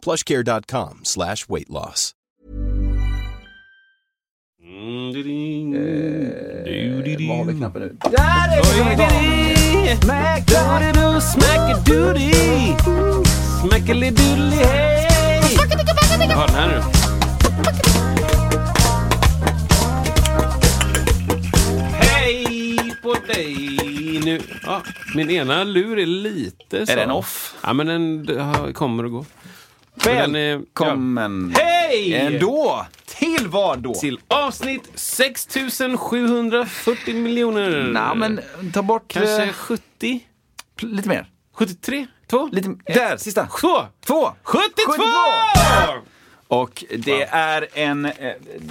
plushcare.com slash weight loss. Eh, vad har vi knappen nu? Smack-a-doodle, smack-a-doodle. Smackely-doodly, hey! Jag har den här nu. Hej på dig! Nu, ja, min ena lur är lite så. Är den off? Ja, men den kommer och går. Är- Välkommen Hej! ändå! Till vad då? Till avsnitt 6740 miljoner. Nej, men ta bort Kanske eh, 70? pl- lite mer. 73? 2? Lite, där, sista. Två! Två! 72! Och det är en... Eh,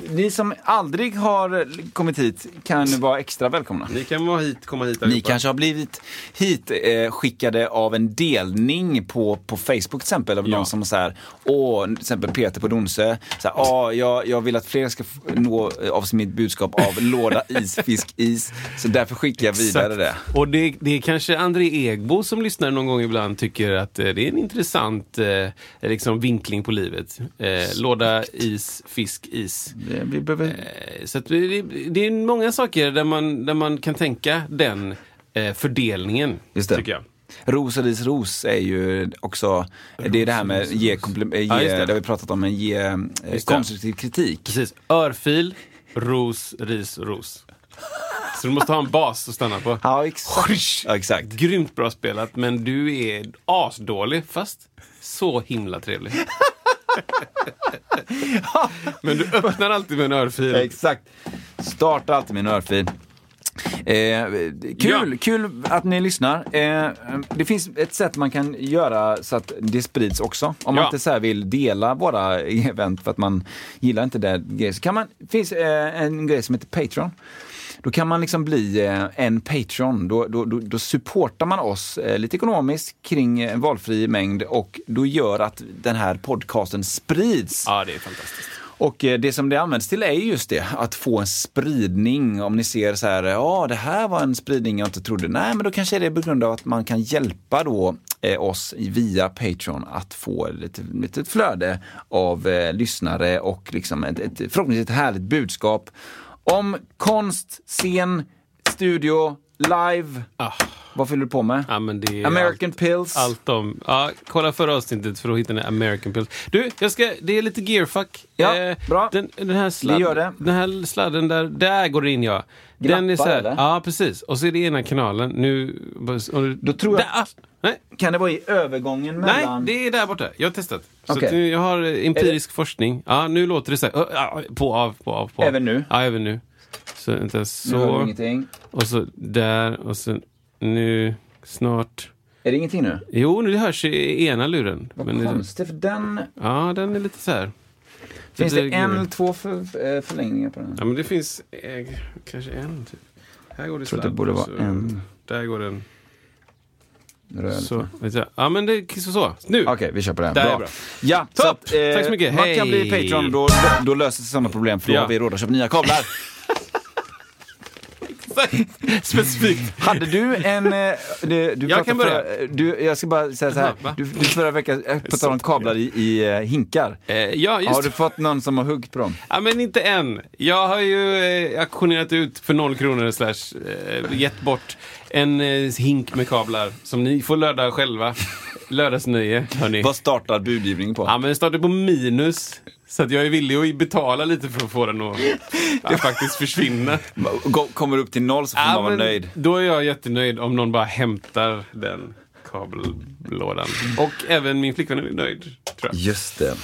ni som aldrig har kommit hit kan vara extra välkomna. Ni kan vara hit, komma hit Ni allihopa. kanske har blivit hit eh, skickade av en delning på, på Facebook till exempel. Av Ja. någon som så här, åh, till exempel Peter på Donsö. Så här, åh, jag, jag vill att fler ska nå eh, av mitt budskap av låda is, fisk, is. Så därför skickar jag vidare det. Och det, det är kanske André Egbo som lyssnar någon gång ibland tycker att eh, det är en intressant eh, liksom vinkling på livet. Låda is, fisk, is. det vi behöver... Eh, Så att det, det är många saker där man, där man kan tänka den eh, fördelningen. Just det. Tycker jag. Ros och ris ros är ju också, det är det här med ge, Ja, ge just det. det har vi pratat om, men ge eh, Just det. konstruktiv kritik. Precis. Örfil, ros, ris, ros. Så du måste ha en bas att stanna på. Ja, exakt. Ja, exakt. Grymt bra spelat, men du är asdålig, fast så himla trevlig. men du öppnar alltid med en örfil. Exakt. Starta alltid med en örfil. Eh, kul, Ja. kul att ni lyssnar. Eh, det finns ett sätt man kan göra så att det sprids också. Om man Ja. inte så vill dela våra event för att man gillar inte det grejer, kan man, finns eh, en grej som heter Patreon. Då kan man liksom bli eh, en Patreon. Då, då, då, då supportar man oss eh, lite ekonomiskt kring en valfri mängd och då gör att den här podcasten sprids. Ja, det är fantastiskt. Och eh, det som det används till är just det, att få en spridning. Om ni ser så här, ja det här var en spridning jag inte trodde. Nej, men då kanske är det på grund av att man kan hjälpa då eh, oss via Patreon att få lite, lite flöde av eh, lyssnare och liksom ett, ett förhoppningsvis ett härligt budskap om konst, scen, studio, live. Ah. Vad fyller du på med? Ja, men det är American allt, Pills. Allt om... Ja, kolla förra avsnittet för att hitta en American Pills. Du, jag ska, det är lite gearfuck. Ja, bra. Den, den, här sladd, gör det. den här sladden där, där går det in ja. Den är så Glappar, här, eller? Ja, precis. Och så är det ena kanalen. Nu... och Då tror jag- Där, ah, nej, Kan det vara i övergången nej, mellan... det är där borta. Jag har testat. Så nu, jag har eh, empirisk forskning. Ja, nu låter det så här. På, av, på, av, på. Även nu? Ja, även nu. Så, vänta, så. ingenting. Och så där. Och så nu. Snart. Är det ingenting nu? Jo, nu hörs i ena luren. Vad Men det- konstigt, för den... Ja, den är lite så här. Finns det en eller två för, eh, förlängningar på den? Ja, men det finns eh, kanske en. Typ. Här går det tror att det sladd, borde vara så- en. Där går den. Röd. Så, jag. Ja, men det är så. så. Nu! Okej, vi kör på den. Där bra. bra. Ja, Topp! så att, eh, Tack så mycket. Man kan bli Hej! Patreon, då, då löser sig sådana problem för då Ja. har vi råd att köpa nya kablar. Specifikt. Hade du en... Eh, du, du Jag kan pratade börja. Förra, du, jag ska bara säga så här. Jaha, va? Du, du förra veckan, eh, på tal om kablar i, i eh, hinkar. Eh, ja, just Har du fått någon som har huggt på dem? Ja, men inte än. Jag har ju eh, auktionerat ut för noll kronor slash eh, gett bort en eh, hink med kablar som ni får löda själva. Lördagsnöje, hörni. Vad startar budgivningen på? Ja, men den startar på minus. Så att jag är villig att betala lite för att få den att, att faktiskt försvinna. Kommer upp till noll så får man vara nöjd. Då är jag jättenöjd om någon bara hämtar den kabellådan. Och även min flickvän är nöjd, tror jag. Just det.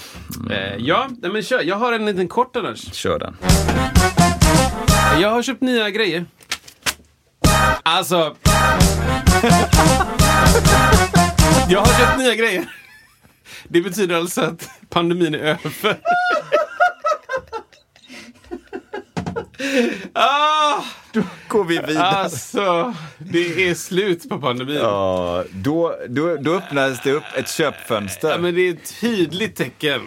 Eh, ja, men kör. Jag har en liten kort annars. Kör den. Jag har köpt nya grejer. Alltså... jag har köpt nya grejer. Det betyder alltså att pandemin är över. ah! Då går vi vidare. Alltså, det är slut på pandemin. Ja, då, då, då öppnades det upp ett köpfönster. Ja, men det är ett tydligt tecken.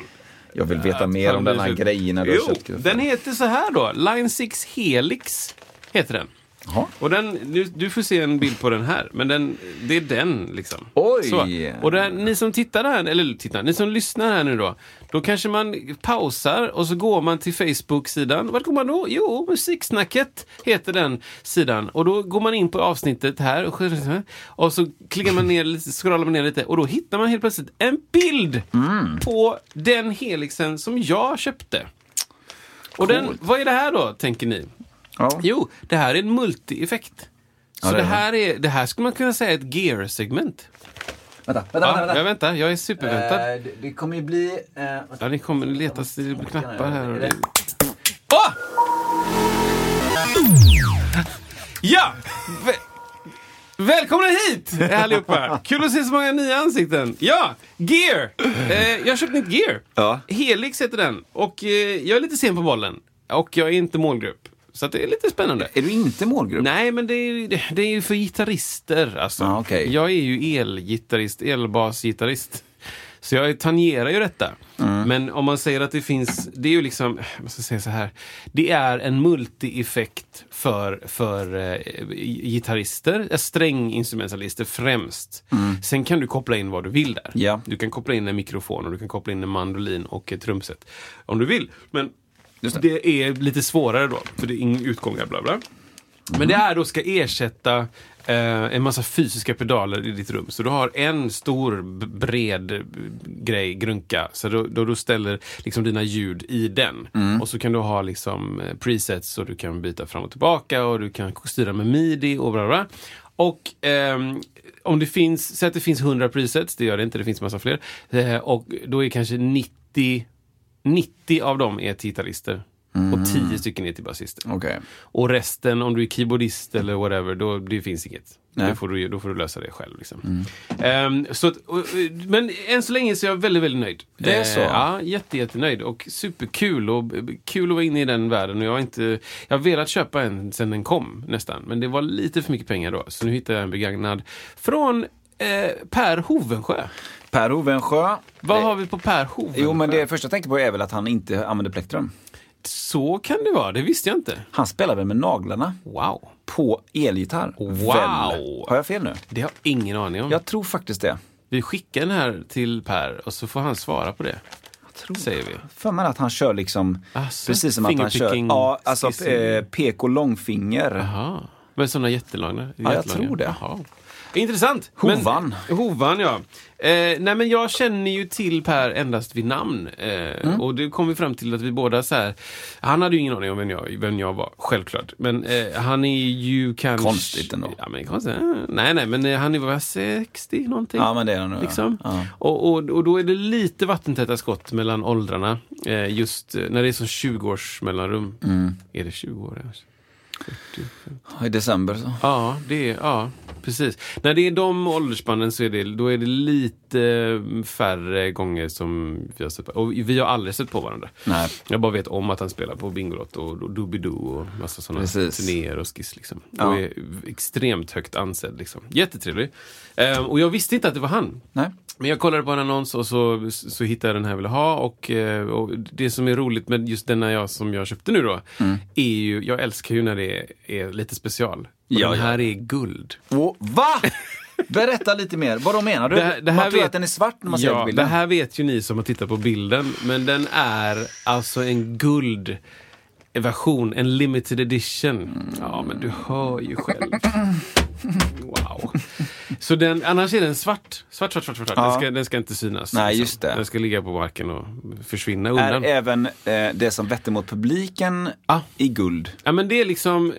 Jag vill veta mer om den här grejen. Jo, den heter så här då. Line 6 Helix heter den. Och den, du, du får se en bild på den här, men den, det är den liksom. Oj! Så. Och där, ni som tittar här, eller tittar, ni som lyssnar här nu då, då kanske man pausar och så går man till Facebook-sidan. Vart går man då? Jo, Musiksnacket heter den sidan. Och då går man in på avsnittet här och, och så klickar man ner scrollar man ner lite och då hittar man helt plötsligt en bild Mm. på den helixen som jag köpte. Och den, vad är det här då, tänker ni? Ja. Jo, det här är en multi-effekt. Så Ja, det det, är det. här är, det här skulle man kunna säga är ett gear-segment. Vänta, vänta, Ja, vänta. jag väntar, jag är superväntad. Eh, det, det kommer ju bli... Eh, Ja, det kommer letas knappar här. Och det... det- Åh! Ja! Vä- Välkomna hit allihopa! Kul att se så många nya ansikten. Ja, Gear! Eh, jag har köpt nytt Gear. Ja. Helix heter den. Och eh, jag är lite sen på bollen. Och jag är inte målgrupp. Så det är lite spännande. är du inte målgrupp? Nej, men det är, det- det är ju för gitarrister. Alltså. Ah, okej. Jag är ju elgitarrist, elbasgitarrist. Så jag tangerar ju detta. Mm. Men om man säger att det finns, det är ju liksom, jag ska säga så här. Det är en multi-effekt för, för eh, gitarrister, eh, stränginstrumentalister främst. Sen kan du koppla in vad du vill där. Mm. Ja. Du kan koppla in en mikrofon och du kan koppla in en mandolin och ett trumset. Om du vill. Men Just det. är lite svårare då, för det är ingen utgångar bla bla. Men det är då ska ersätta eh, en massa fysiska pedaler i ditt rum. Så du har en stor bred eh, grej, grunka. Så då, då du ställer liksom dina ljud i den. Och så kan du ha liksom eh, presets så du kan byta fram och tillbaka och du kan styra med midi och bla bla. Och ehm, om det finns, säg att det finns 100 presets, det gör det inte, det finns massa fler. Eh, och då är kanske 90, 90 av dem är till gitarrister. Och 10 stycken är till basister. Okej. Och resten, om du är keyboardist eller whatever, då det finns inget. Nej. Då får, du, då får du lösa det själv. Liksom. Ehm, så att, och, men än så länge så är jag väldigt, väldigt nöjd. Det är så? Eh, ja, jätte, jättenöjd. Och superkul. Och kul att vara inne i den världen. Och jag, har inte, jag har velat köpa en sen den kom, nästan. Men det var lite för mycket pengar då. Så nu hittade jag en begagnad från eh, Per Hovensjö. Per Hovensjö. Vad Det- har vi på Per Hovensjö? Jo, men det första jag tänker på är väl att han inte använder plektrum. Så kan det vara, det visste jag inte. Han spelar väl med naglarna Wow. på elgitarr? Wow. Väl? Har jag fel nu? Det har jag ingen aning om. Jag tror faktiskt det. Vi skickar den här till Per och så får han svara på det. Säger vi. För mig att han kör liksom, Asså, precis som att han kör, ja, alltså eh, och långfinger. Jaha. Men sådana jättelånga? jag jättelånga. tror det. Jaha. Intressant. Hovan. Men, hovan, ja. Eh, nej, men jag känner ju till Per endast vid namn. Eh, Mm. Och det kom vi fram till att vi båda så här. Han hade ju ingen aning om vem jag, vem jag var, självklart. Men eh, han är ju kanske... Konstigt ändå. Ja, men konstigt. Eh, Nej, nej, men eh, han är väl 60 någonting. Ja, men det är han ja. Liksom. Ja. Och, och, och då är det lite vattentäta skott mellan åldrarna. Eh, just när det är så 20 års mellanrum. Mm. Är det 20 år? kanske? 40, 50? I december så. Ja, det är, ja, precis. När det är de åldersspannen så är det, då är det lite eh, färre gånger som vi har sett på. Och vi har aldrig sett på varandra. Nej. Jag bara vet om att han spelar på Bingolotto och, och Doobidoo och massa sådana Precis. turnéer och skiss. Liksom. Ja. Och är extremt högt ansedd. Liksom. Jättetrevlig. Eh, och jag visste inte att det var han. Nej. Men jag kollade på en annons och så, så hittade jag den här jag ville ha. Och, eh, och det som är roligt med just denna jag som jag köpte nu då, är ju, jag älskar ju när det är, är lite special. Och Ja, den ja. här är guld. Och, va? Berätta lite mer. Vad menar du? Det här- det här man tror vet- att den är svart när man ser Ja, på det bilden. här vet ju ni som har tittat på bilden. Men den är alltså en guld version, en limited edition. Ja, men du hör ju själv. Wow. Så den, annars är den svart. Svart, svart, svart. svart. Den, Ja. ska, den ska inte synas. Nej, liksom. just det. Den ska ligga på marken och försvinna är undan. även eh, det som vetter mot publiken Ah. i guld. Ja, men det är liksom...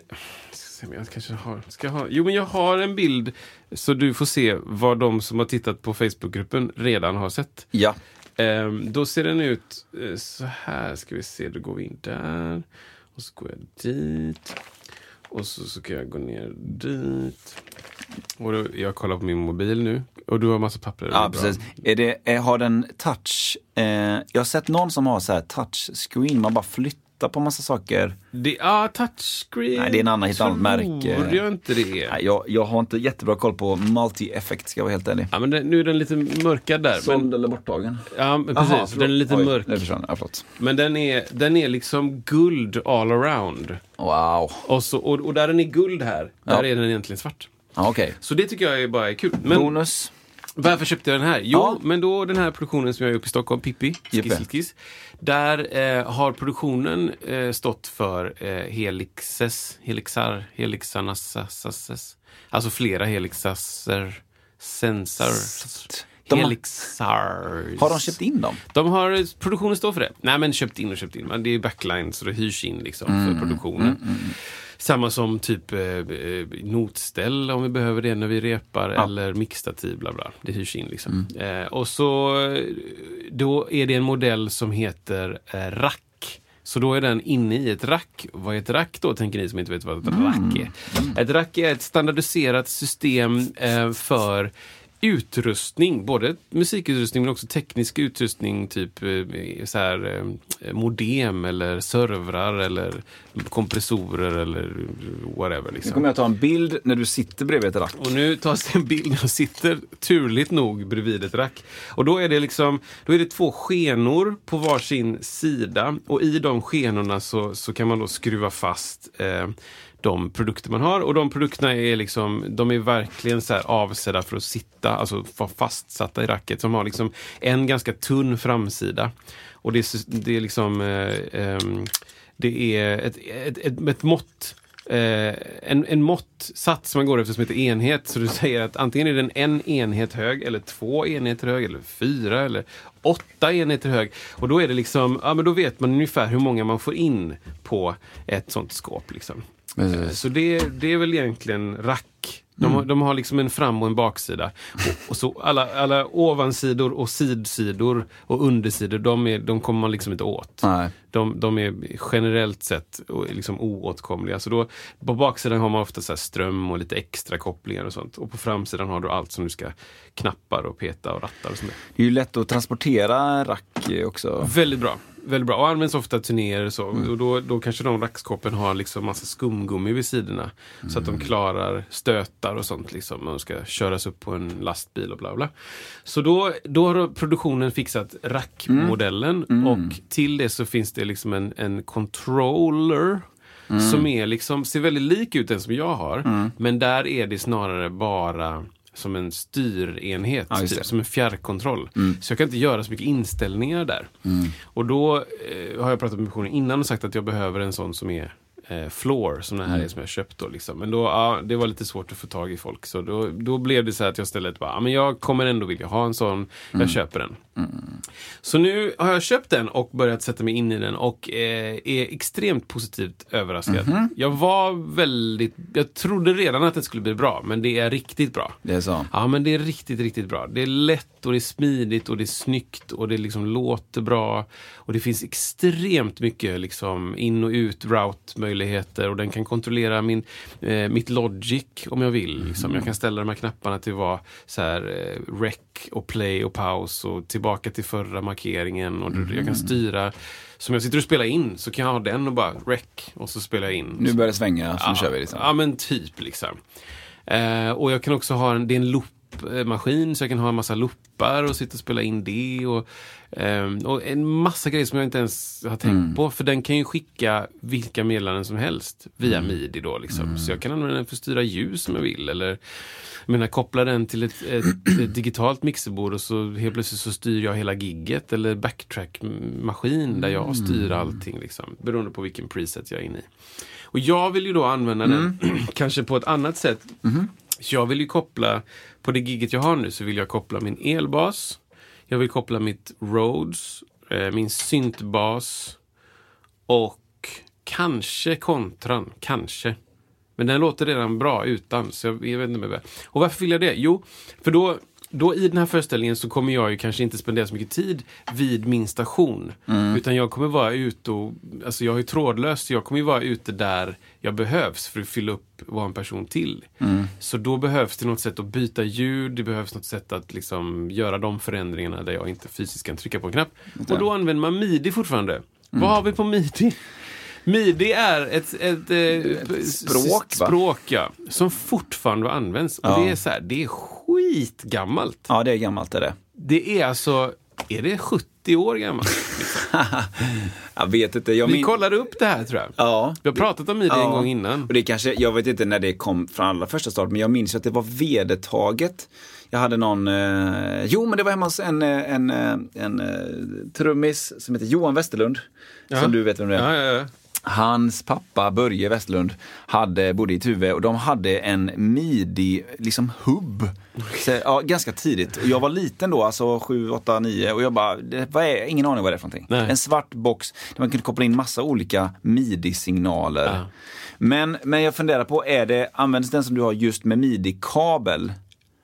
Jag kanske har, ska ha. Jo, men jag har en bild så du får se vad de som har tittat på Facebookgruppen redan har sett. Ja. Ehm, då ser den ut eh, så här. Ska vi se, då går vi in där. Och så går jag dit. Och så, så kan jag gå ner dit. Och då, jag kollar på min mobil nu. Och du har massa papper. Ja, precis. Är det, är, har den touch? Eh, jag har sett någon som har så här touch screen, man bara flyttar titta på massa saker. Det, ja, touchscreen Nej, det är en annan, helt annat märke. Tror jag inte det är. Nej, jag, jag har inte jättebra koll på multi-effect, ska jag vara helt ärlig. Ja, men den, nu är den lite mörkad där. Men, eller borttagen? ja, men precis. Aha, den är lite Oj, mörk. Försvann ja, förlåt. Men den är, den är liksom guld all around. Wow. Och, så, och, och där den är guld här, Ja. där är den egentligen svart. Ja, Okej. Så det tycker jag är bara är kul. Men Bonus. varför köpte jag den här? Jo, Ja. men då den här produktionen som jag gjort i Stockholm, Pippi. Skiss, Skiss, Där eh, har produktionen eh, stått för eh, helixes, helixar, helixanassases. Alltså flera helixaser, sensar, De har- helixar. Har de köpt in dem? De har, produktionen står för det. Nej men köpt in och köpt in. Men det är backline så det hyrs in liksom Mm, för produktionen. Samma som typ eh, eh, notställ om vi behöver det när vi repar eller mixtativ bla bla. Det hyrs in liksom. Mm. Eh, och så eh, då är det en modell som heter eh, rack. Så då är den inne i ett rack. Vad är ett rack då, tänker ni som inte vet vad ett rack är? Ett rack är ett standardiserat system eh, för utrustning, både musikutrustning men också teknisk utrustning, typ eh, så här, eh, modem eller servrar eller kompressorer eller whatever. Nu Liksom. kommer jag ta en bild när du sitter bredvid ett rack. Och nu tas det en bild när jag sitter turligt nog bredvid ett rack. Och då är det liksom, då är det två skenor på varsin sida och i de skenorna så, så kan man då skruva fast eh, de produkter man har och de produkterna är liksom, de är verkligen så här avsedda för att sitta, alltså vara fastsatta i racket. De har liksom en ganska tunn framsida. Och det är, det är liksom, eh, eh, det är ett, ett, ett, ett mått Uh, en, en måttsats som man går efter som heter enhet. Så du säger att antingen är den en enhet hög, eller två enheter hög, eller fyra, eller åtta enheter hög. Och då är det liksom, ja men då vet man ungefär hur många man får in på ett sånt skåp. Liksom. Eh, Så det, det är väl egentligen rack. De, har, de har liksom en fram och en baksida. Och, och så alla, alla ovansidor och sidsidor och undersidor, de, är, de kommer man liksom inte åt. Nej. De, de är generellt sett liksom oåtkomliga. Så då, på baksidan har man ofta så ström och lite extra kopplingar och sånt. Och på framsidan har du allt som du ska knappar och peta och rattar och sånt där. Det är ju lätt att transportera rack också. Väldigt bra. Väldigt bra. Och används ofta i turnéer och så. Mm. Och då, då kanske de rackskåpen har liksom massa skumgummi vid sidorna. Så att Mm. de klarar stötar och sånt liksom. Man ska köras upp på en lastbil och bla bla. Så då, då har produktionen fixat rackmodellen. Mm. Och till det så finns det liksom en, en controller. Mm. Som är liksom, ser väldigt lik ut den som jag har. Men där är det snarare bara som en styrenhet, Ja, typ, som en fjärrkontroll. Så jag kan inte göra så mycket inställningar där. Och då eh, har jag pratat med personen innan och sagt att jag behöver en sån som är eh, floor, som den här är som jag köpt då. Liksom. Men då, ja, det var lite svårt att få tag i folk. Så då, då blev det så här att jag istället bara, ja, men jag kommer ändå vilja ha en sån, jag köper den. Så nu har jag köpt den och börjat sätta mig in i den och eh, är extremt positivt överraskad. Jag var väldigt, jag trodde redan att det skulle bli bra, men det är riktigt bra. Det är så. Ja, men det är riktigt, riktigt bra. Det är lätt och det är smidigt och det är snyggt och det liksom låter bra. Och det finns extremt mycket liksom in och ut route-möjligheter och den kan kontrollera min, eh, mitt logic om jag vill. Liksom. Jag kan ställa de här knapparna till att vara så här, eh, rec och play och paus och tillbaka till förra markeringen. Och Jag kan styra, som jag sitter och spelar in så kan jag ha den och bara rec och så spelar jag in. Nu börjar det svänga, så nu kör vi. Liksom. Ja, men typ liksom. Eh, och jag kan också ha en, det är en loopmaskin så jag kan ha en massa loopar och sitta och spela in det. Och, ehm, och en massa grejer som jag inte ens har tänkt Mm. på. För den kan ju skicka vilka meddelanden som helst via Mm. midi då liksom. Så jag kan använda den för att styra ljus om jag vill. Eller jag menar, koppla den till ett, ett, ett digitalt mixerbord och så helt plötsligt så styr jag hela gigget. Eller backtrack-maskin där jag styr allting. Liksom, beroende på vilken preset jag är inne i. Och jag vill ju då använda den kanske på ett annat sätt. Så jag vill ju koppla, på det giget jag har nu så vill jag koppla min elbas. Jag vill koppla mitt Rhodes, eh, min syntbas och kanske kontran, kanske. Men den låter redan bra utan, så jag, jag vet inte mer. Och varför vill jag det? Jo, för då, då i den här föreställningen så kommer jag ju kanske inte spendera så mycket tid vid min station. Utan jag kommer vara ute och, alltså jag är trådlös, så jag kommer ju vara ute där jag behövs för att fylla upp vad en person till. Så då behövs det något sätt att byta ljud, det behövs något sätt att liksom göra de förändringarna där jag inte fysiskt kan trycka på en knapp. Och då använder man midi fortfarande. Vad har vi på midi? Midi är ett, ett, eh, språk, s- va? språk ja, som fortfarande används. Och Ja. det är så här, det är skitgammalt. Ja, det är gammalt är det. Det är alltså, är det 70 år gammalt? Jag vet inte. Jag Vi min- kollade upp det här tror jag. Ja. Vi har pratat om Midi en Ja. gång innan. Och det kanske, jag vet inte när det kom från allra första start, men jag minns att det var vedertaget. Jag hade någon, eh, jo men det var hemma hos en, eh, en, eh, en, eh, trummis som heter Johan Westerlund. Ja. Som du vet vem det är. Ja. Hans pappa Börje Westerlund hade, bodde i Tuve och de hade en midi, liksom hubb. Så, ja, ganska tidigt. Jag var liten då, alltså 7, 8, 9 och jag bara, det, vad är, ingen aning vad det är för någonting. Nej. En svart box där man kunde koppla in massa olika midi-signaler. Ja. Men, men jag funderar på, är det, används den som du har just med midi-kabel?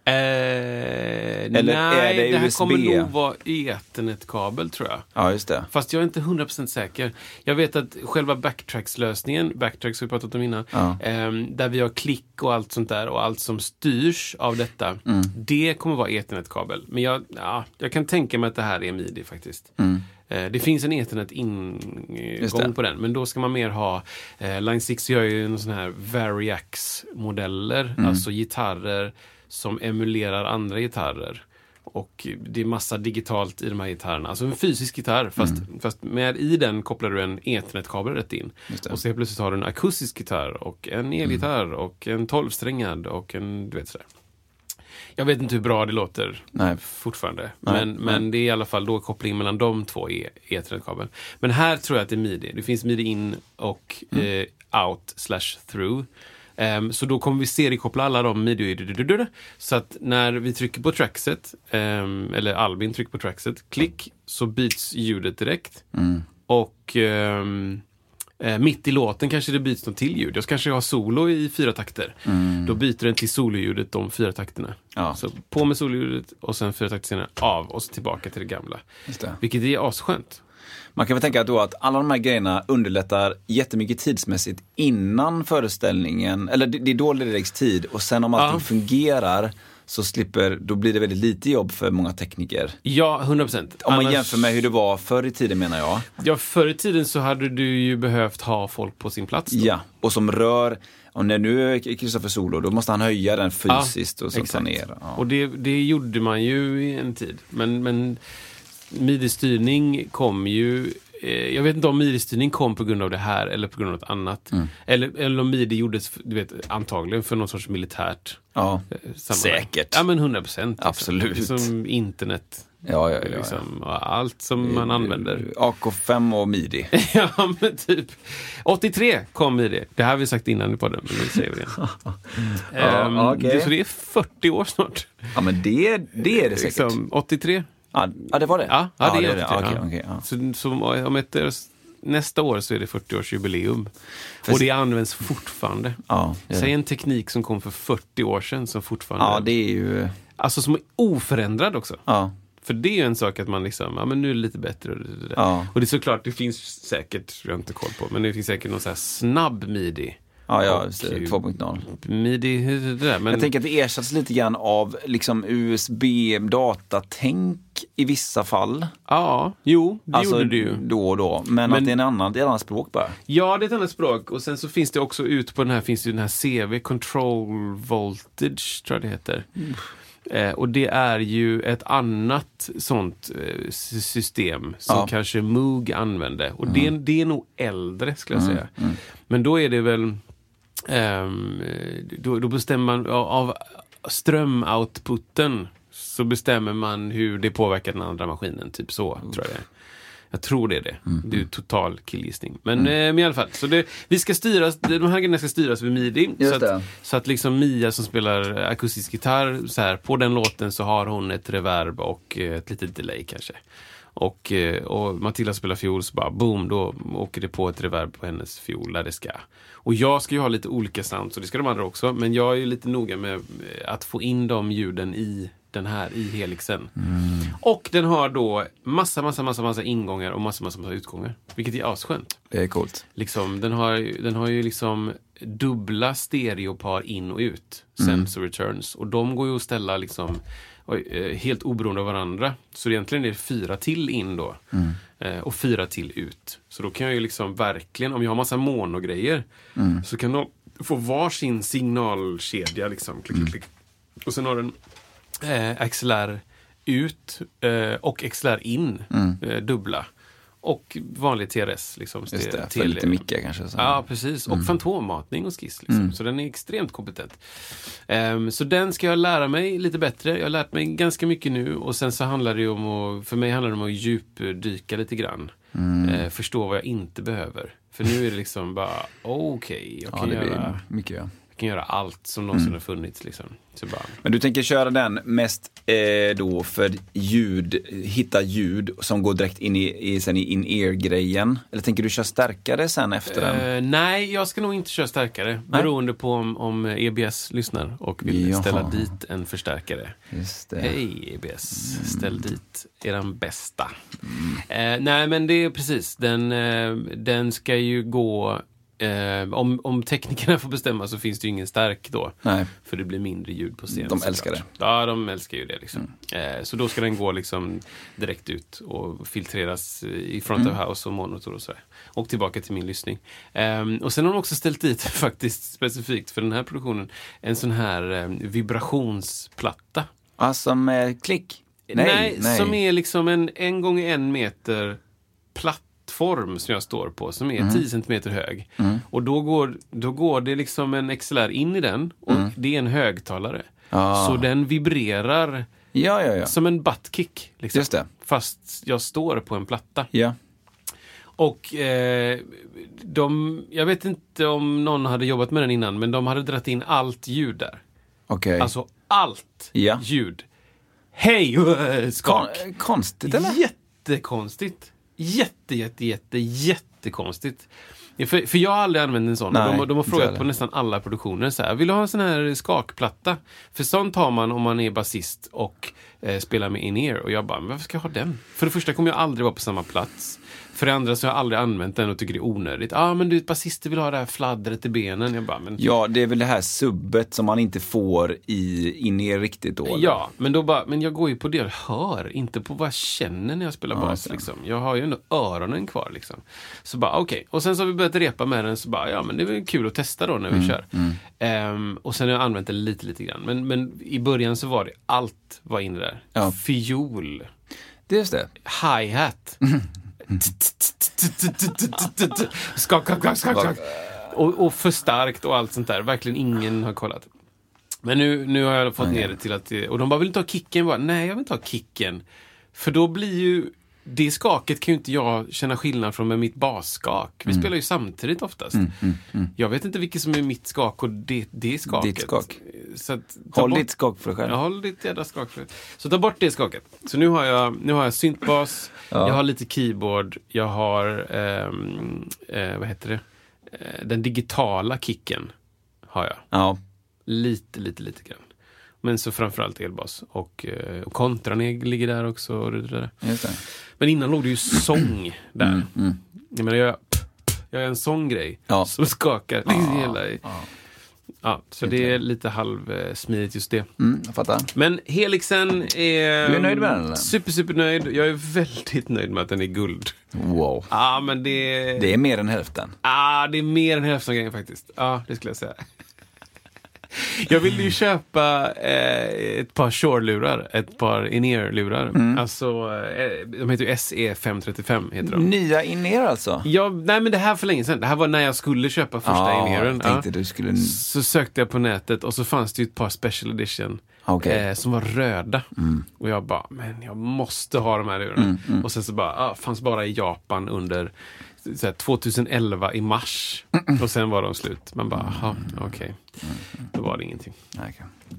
Eh, Eller nej, är det det här USB? kommer nog vara ethernetkabel tror jag. Ja, just det. Fast jag är inte 100% säker. Jag vet att själva Backtracks-lösningen, Backtracks har vi pratat om innan, Ja. ehm, där vi har klick och allt sånt där och allt som styrs av detta, Mm. det kommer vara ethernetkabel. Men jag, ja, jag kan tänka mig att det här är midi faktiskt. Eh, Det finns en Mm. Ethernet-ingång på den, men då ska man mer ha... Eh, Line 6 gör ju en sån här Variax-modeller, Mm. alltså gitarrer som emulerar andra gitarrer. Och det är massa digitalt i de här gitarrerna. Alltså en fysisk gitarr, fast, fast med i den kopplar du en ethernetkabel rätt in. Mm. Och så helt plötsligt har du en akustisk gitarr och en elgitarr och en tolvsträngad och en, du vet sådär. Jag vet inte hur bra det låter Nej. fortfarande. Nej, men, men det är i alla fall då koppling mellan de två i ethernetkabeln. Men här tror jag att det är midi. Det finns midi in och Mm. eh, out slash through. Ehm, så då kommer vi seriekoppla alla de midi Så att när vi trycker på trackset, ehm, eller Albin trycker på trackset, klick, så byts ljudet direkt. Mm. Och eh, mitt i låten kanske det byts något till ljud. Jag kanske har solo i fyra takter. Då byter den till sololjudet de fyra takterna. Mm. Ja. Så på med sololjudet och sen fyra takter senare av och så tillbaka till det gamla. Det. Vilket är asskönt. Man kan väl tänka då att alla de här grejerna underlättar jättemycket tidsmässigt innan föreställningen, eller det det är då det läggs tid och sen om allting Ja. fungerar så slipper, då blir det väldigt lite jobb för många tekniker. Ja, 100 procent. Om man jämför med hur det var förr i tiden menar jag. Ja, förr i tiden så hade du ju behövt ha folk på sin plats. Då. Ja, och som rör, och när nu är Kristoffer solo, då måste han höja den fysiskt och så ta exakt. ner. Ja. Och det, det gjorde man ju i en tid. Men, men midi-styrning kom ju... Eh, jag vet inte om midi-styrning kom på grund av det här eller på grund av något annat. Mm. Eller, eller om midi gjordes, du vet, antagligen för någon sorts militärt Ja. eh, sammanhang. Säkert. Ja, men 100 procent. Absolut. Som internet. Ja, ja, ja. Liksom, Allt som man använder. AK5 och midi. ja, men typ. 83 kom midi. Det här har vi sagt innan i podden, men nu säger vi det igen. Ja, Ehm, okej. det, så det är 40 år snart. Ja, men det, det är det säkert. Liksom, 83. Ja, det var det? Ja, ja, det är 83. Ja, okej, ja. okej, ja. Så, så om ett, nästa år så är det 40-årsjubileum. För- Och det används fortfarande. Ja, det Säg det. en teknik som kom för 40 år sedan som fortfarande... ja, det är ju... Alltså som är oförändrad också. Ja, För det är ju en sak att man liksom, ja men nu är det lite bättre. Och det, det, det. Ja. och det är såklart, det finns säkert, jag har inte koll på, men det finns säkert någon så här snabb midi. Ja, ja Och, 2.0. Midi, det där. Men, Jag tänker att det ersätts lite grann av liksom USB-datatänk i vissa fall. Ja, jo, det alltså gjorde det ju. då och då. Men, Men- att det är en annan, det är ett annat språk bara. Ja, det är ett annat språk. Och sen så finns det också ut på den här, finns ju den här CV, Control Voltage, tror jag det heter. Eh, och det är ju ett annat sånt eh, sy- system som Ja. kanske Moog använde. Och det, det är nog äldre, skulle jag säga. mm. Men då är det väl, ehm, då, då bestämmer man av, strömoutputen så bestämmer man hur det påverkar den andra maskinen. Typ så, tror jag. Jag tror det är det. Mm. Det är total killgissning. Men, eh, men i alla fall, så det, vi ska styras, de här grejerna ska styras med midi. Just så, att, så att liksom Mia som spelar akustisk gitarr, så här, på den låten så har hon ett reverb och eh, ett litet delay kanske. Och, eh, och Matilda spelar fiol, så bara boom, då åker det på ett reverb på hennes fiol där det ska. Och jag ska ju ha lite olika sounds, och det ska de andra också. Men jag är ju lite noga med eh, att få in de ljuden i den här, i helixen. Och den har då massa, massa, massa, massa ingångar och massa, massa, massa utgångar. Vilket är asskönt. Det är coolt. Liksom, den, har, den har ju liksom dubbla stereopar in och ut, sensor returns. Och de går ju att ställa liksom helt oberoende av varandra. Så egentligen är det fyra till in då. Eh, och fyra till ut. Så då kan jag ju liksom verkligen, om jag har massa monogrejer, så kan de få varsin signalkedja liksom. Klick, klick, klick. Och sen har den eh, XLR ut eh, och XLR in, eh, dubbla. Och vanlig TRS. Liksom, Just det, för till- lite mickar kanske. Så. Ja, precis. Och fantommatning och skiss. Liksom. Så den är extremt kompetent. Ehm, så den ska jag lära mig lite bättre. Jag har lärt mig ganska mycket nu och sen så handlar det om att, för mig handlar det om att djupdyka lite grann. Eh, förstå vad jag inte behöver. För nu är det liksom bara, okej, jag, Ja, kan det blir göra- mycket ja. Jag kan göra allt som någonsin har funnits. Liksom. Så bara, Men du tänker köra den mest eh, då för ljud, hitta ljud som går direkt in i, i, sen i in-ear-grejen? Eller tänker du köra starkare sen efter den? Eh, nej, jag ska nog inte köra starkare. Beroende på om, om EBS lyssnar och vill Jaha. ställa dit en förstärkare. Hej EBS, ställ dit eran bästa. Eh, nej men det är precis, den, eh, den ska ju gå Eh, om, om teknikerna får bestämma så finns det ju ingen stark då. Nej. För det blir mindre ljud på scen. De älskar det. Mm. Ja, de älskar ju det. Liksom. Eh, så då ska den gå liksom direkt ut och filtreras i front Mm. of house och monitor och sådär. Och tillbaka till min lyssning. Ehm, och sen har de också ställt dit, faktiskt specifikt för den här produktionen, en sån här eh, vibrationsplatta. Alltså med klick? Nej, som är liksom en en gånger en meter plattform som jag står på, som Mm. är 10 centimeter hög. Och då går, då går det liksom en XLR in i den och det är en högtalare. Mm. Ah. Så den vibrerar Ja, ja, ja. som en buttkick. Liksom. Just det. Fast jag står på en platta. Ja. Och eh, de, jag vet inte om någon hade jobbat med den innan, men de hade dragit in allt ljud där. Okej. Alltså allt ljud. Hej! Skak! Kon- konstigt eller? Jättekonstigt. Jätte, jätte, jätte, jättekonstigt. För, för jag har aldrig använt en sån. Nej, de, de har frågat på nästan alla produktioner så här, vill du ha en sån här skakplatta? För sånt har man om man är basist och eh, spelar med in-ear. Och jag bara, men varför ska jag ha den? För det första kommer jag aldrig vara på samma plats. För det andra så har jag aldrig använt den och tycker det är onödigt. Ja, ah, men du, basister vill ha det här fladdret i benen. Jag bara, men Ja, det är väl det här subbet som man inte får i, in i riktigt då? eller? Ja, men då bara, men jag går ju på det jag hör, inte på vad jag känner när jag spelar bas. just det. Liksom. Jag har ju ändå öronen kvar. Liksom. Så bara, okej. Och sen så har vi börjat repa med den, så bara, ja men det är väl kul att testa då när Mm, vi kör. Ehm, och sen har jag använt den lite, lite grann. Men, men i början så var det, allt var inne där. Ja. Fiol, Det är just det. hi-hat. Skak, skak, skak, skak. Och, och för starkt och allt sånt där. Verkligen ingen har kollat. Men nu, nu har jag fått ner det till att... Och de bara, vill inte ha kicken? Jag bara, Nej, jag vill inte ha kicken. För då blir ju... Det skaket kan ju inte jag känna skillnad från med mitt basskak. Vi spelar ju samtidigt oftast. Jag vet inte vilket som är mitt skak och det, det skaket. Ditt skak. Så att, Håll bort- ditt skak för dig själv. jag håller ditt jädra skak. för- Så ta bort det skaket. Så nu har jag, nu har jag syntbas, Ja. jag har lite keyboard, jag har, ehm, eh, vad heter det, eh, den digitala kicken har jag. Ja. Lite, lite, lite grann. Men så framförallt elbas. Och, eh, och kontran ligger där också. Och det där. Det. Men innan låg det ju sång där. Mm, mm. Jag menar, jag, jag är en sån grej Ja. som skakar. liksom hela, ja. ja, så det är lite halvsmidigt just det. Mm, jag fattar. Men Helixen är... Du är nöjd med den, eller? Super, super nöjd. Jag är väldigt nöjd med att den är guld. Wow. Ja, men det... Det är mer än hälften. Ah, det är mer än hälften grejen faktiskt. Ja, det skulle jag säga. Jag ville ju köpa eh, ett par Shure-lurar, ett par in-ear-lurar. Mm. Alltså, eh, de heter ju SE535. Heter de. Nya in-ear alltså? Ja, nej men det här för länge sedan. Det här var när jag skulle köpa första Ja, in-earen. du skulle... Så sökte jag på nätet och så fanns det ju ett par special edition Okej. eh, som var röda. Och jag bara, men jag måste ha de här lurarna. Och sen så bara, ah, fanns bara i Japan under så här, 2011 i mars. Och sen var de slut. Man bara, jaha, okej. Då var det ingenting. Okej.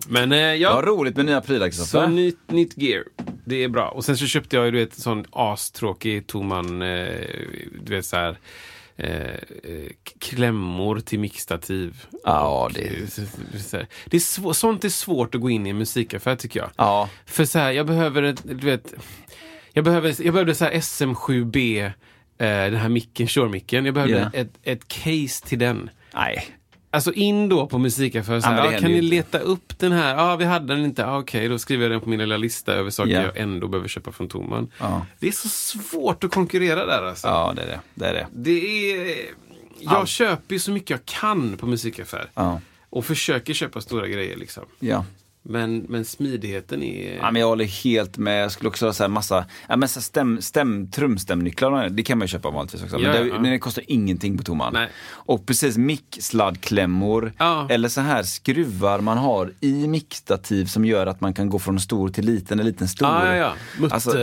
Men eh, Ja, ja, roligt med nya prylar, så nytt, nytt gear. Det är bra. Och sen så köpte jag ju du vet, sån astråkig Toman, eh, du vet så här eh, eh, klämmor till mixtativ. Ja, det- eh, så här. det är Sånt är svårt att gå in i en musikaffär tycker jag. Ja, För så här, jag behöver ett, du vet, jag behöver, jag behövde så här SM7B den här micken, Shure-micken. Jag behövde Ja. ett, ett case till den. Nej. Alltså in då på musikaffären, så Ja, här, händer kan ni leta upp den här? Ja, vi hade den inte. Ja, Okej, då skriver jag den på min lilla lista över saker Ja. jag ändå behöver köpa från Toman. Ja. Det är så svårt att konkurrera där alltså. Ja, det är det. Det är det. Det är... Jag köper ju så mycket jag kan på musikaffär. Och försöker köpa stora grejer liksom. Ja. Men, men smidigheten är... Ja, men jag håller helt med. Jag skulle också ha så här massa, ja, men så stäm, stäm, trumstämnycklar, det kan man ju köpa vanligtvis också. Men, Ja, det, ja. men det kostar ingenting på Toman. Nej. Och precis mick-sladdklämmor Ja. eller så här skruvar man har i mickstativ som gör att man kan gå från stor till liten eller liten stor. Ja, ja. Mutter. Alltså.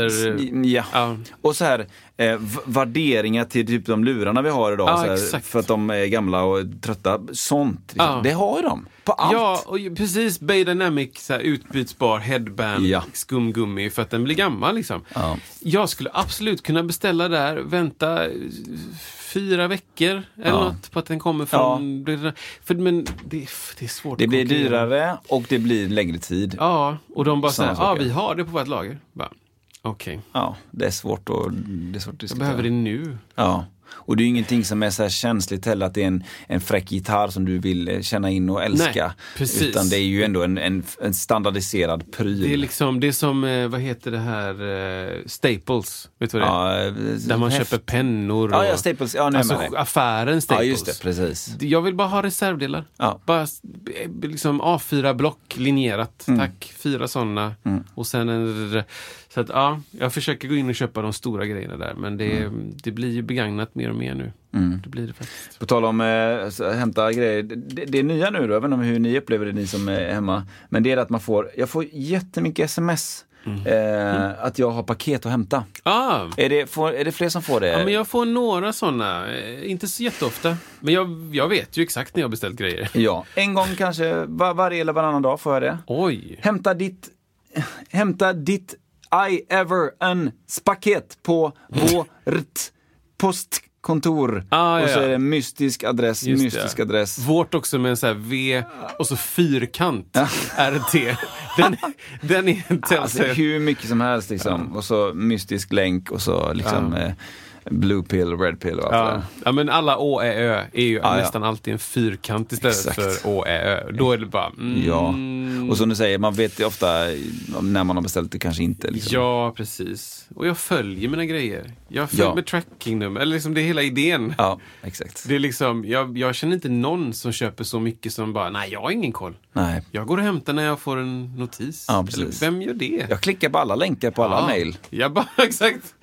Och så här eh, värderingar till typ de lurarna vi har idag. Här, för att de är gamla och trötta. Sånt. Liksom. Det har ju de. På allt. Ja, och precis. Bay Dynamic, så här, utbytbar headband, Ja. skumgummi för att den blir gammal. Liksom. Ja. Jag skulle absolut kunna beställa där, vänta eh, fyra veckor eller Ja. något på att den kommer från... För, men det, det är svårt Det blir dyrare och det blir längre tid. Ja, och de bara säger, ja saker. vi har det på vårt lager. Okej, Ja, det är svårt att, det är svårt att jag diskutera. behöver det nu. Ja. Och det är ju ingenting som är så här känsligt heller att det är en, en fräck gitarr som du vill eh, känna in och älska. Nej, precis. Utan det är ju ändå en, en, en standardiserad pryl. Det är liksom, det är som, eh, vad heter det här, eh, Staples. Vet du vad det är? ja, Där man häft- köper pennor. Ja, och, ja, Staples. Ja, är alltså dig. affären Staples. Ja, just det. Precis. Jag vill bara ha reservdelar. Ja. Bara liksom A4-block linjerat. Mm. Tack, fyra sådana. Och sen en... Så att ja, jag försöker gå in och köpa de stora grejerna där. Men det, Mm. det blir ju begagnat mer och mer nu. Det blir det faktiskt. På tal om eh, hämta grejer. Det, det är nya nu då, inte om hur ni upplever det ni som är hemma. Men det är att man får, jag får jättemycket sms. Mm. Eh, att jag har paket att hämta. Ah, Är det, får, är det fler som får det? ja, men jag får några sådana. Eh, Inte så jätteofta. Men jag, jag vet ju exakt när jag har beställt grejer. Ja, en gång kanske var, varje eller varannan dag får jag det. Oj! Hämta ditt, hämta ditt I ever en paket på vårt postkontor. Ah, och så är det mystisk adress, Just mystisk det. adress. Vårt också med en sån här V och så fyrkant RT. Den, den är inte Alltså hur mycket som helst liksom. Och så mystisk länk och så liksom eh, blue pill, red pill och allt det Ja. där. ja, men alla Å, Ä, Ö är ju ja. nästan alltid en fyrkant istället Exakt. för Å, Ä, Ö. Då är det bara... Mm, Ja, och som du säger, man vet ju ofta när man har beställt det kanske inte. Liksom. Ja, precis. Och jag följer mina grejer. Jag följer Ja. med trackingnummer. Eller liksom, det är hela idén. Ja, exakt. Det är liksom, jag, jag känner inte någon som köper så mycket som bara, nej, jag har ingen koll. Nej. Jag går och hämtar när jag får en notis. Ja, precis. Eller, vem gör det? Jag klickar på alla länkar på alla Ja. mejl. Jag bara, exakt.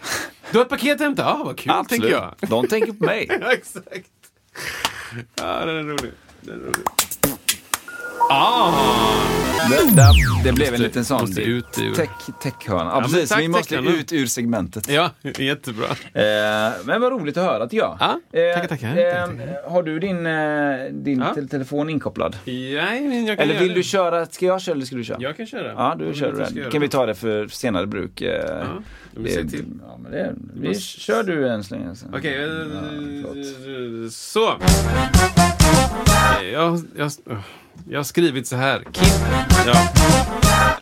Du har ett paket att hämta? Ja, vad kul, tänker jag. De tänker på mig. Ja, exakt. Ja, den är rolig. Den är rolig. Ah! Det, det, det blev en liten sån techhörna. Ja, precis. Vi måste ut ur segmentet. Ja, jättebra. Eh, men vad roligt att höra tycker jag. Ja, Eh, tackar, tackar. eh, Tackar. Har du din, eh, din telefon inkopplad? Nej, men jag kan Eller vill du köra, ska jag köra eller ska du köra? Jag kan köra. Ja, du kör göra Kan vi ta det för senare bruk? Ja, vi kör du en släng. Okej, så. Jag, jag, jag har skrivit så här. Kid, ja.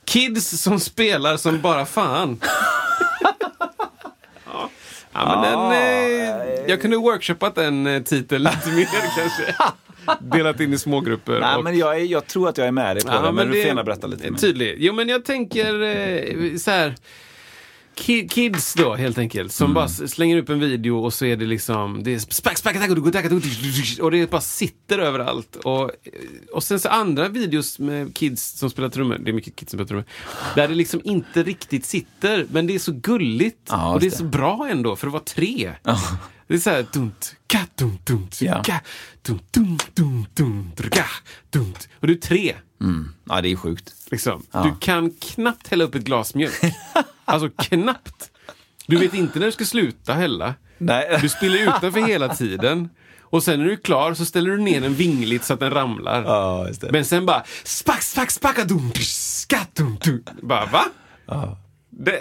Kids som spelar som bara fan. ja. Ja, men den, eh, jag kunde workshoppat den eh, titeln lite mer kanske. Delat in i smågrupper. Nej, och- men jag, är, jag tror att jag är med dig på det, men, du får gärna berätta lite mer. Tydligt. Jo, men jag tänker eh, så här. Ki- Kids då helt enkelt, som Mm. bara slänger upp en video och så är det liksom, det är spack, spack, och det bara sitter överallt. Och, och sen så andra videos med kids som spelar trummor, det är mycket kids som spelar trummor, där det liksom inte riktigt sitter, men det är så gulligt. Ja, och det är så bra ändå, för att vara tre. Det är så här, dunt, ka, dunt, dunt, Ja. ka, dunt, dunt, dunt, dunt, ka, dunt. Och du är tre. Mm. Ja, det är sjukt. Liksom. Du kan knappt hälla upp ett glas mjölk. Alltså knappt. Du vet inte när du ska sluta hälla. Nej. Du spiller utanför hela tiden. Och sen när du är klar så ställer du ner den vingligt så att den ramlar. Ja. Men sen bara spack, spack, spacka, dum, skatt, dum, dum. Bara va? Det,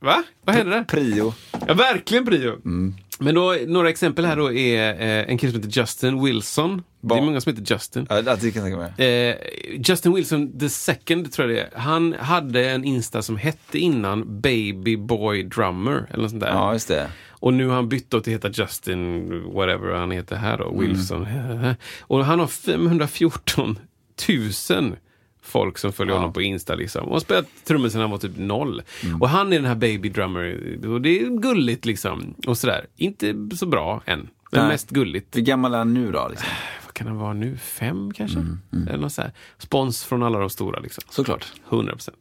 va? Vad händer där? Prio. Ja, verkligen prio. Mm. Men då, några exempel här då är eh, en kille som heter Justin Wilson. Det är många som heter Justin. Ja, det kan jag mig. Eh, Justin Wilson the second, tror jag det är. Han hade en Insta som hette innan Baby Boy Drummer. Eller något sånt där. Ja, just det. Och nu har han bytt till att heta Justin, whatever han heter här då, Wilson. Och han har 514 000 folk som följer honom på Insta. Liksom. Och har spelat trummor sedan han var typ noll. Och han är den här baby drummer. Och det är gulligt liksom. Och sådär. Inte så bra än. Men Nej. mest gulligt. Hur gammal är han nu då? Liksom? Vad kan han vara nu? Fem kanske? Mm, Eller något så här. Spons från alla de stora liksom. Såklart. 100 procent.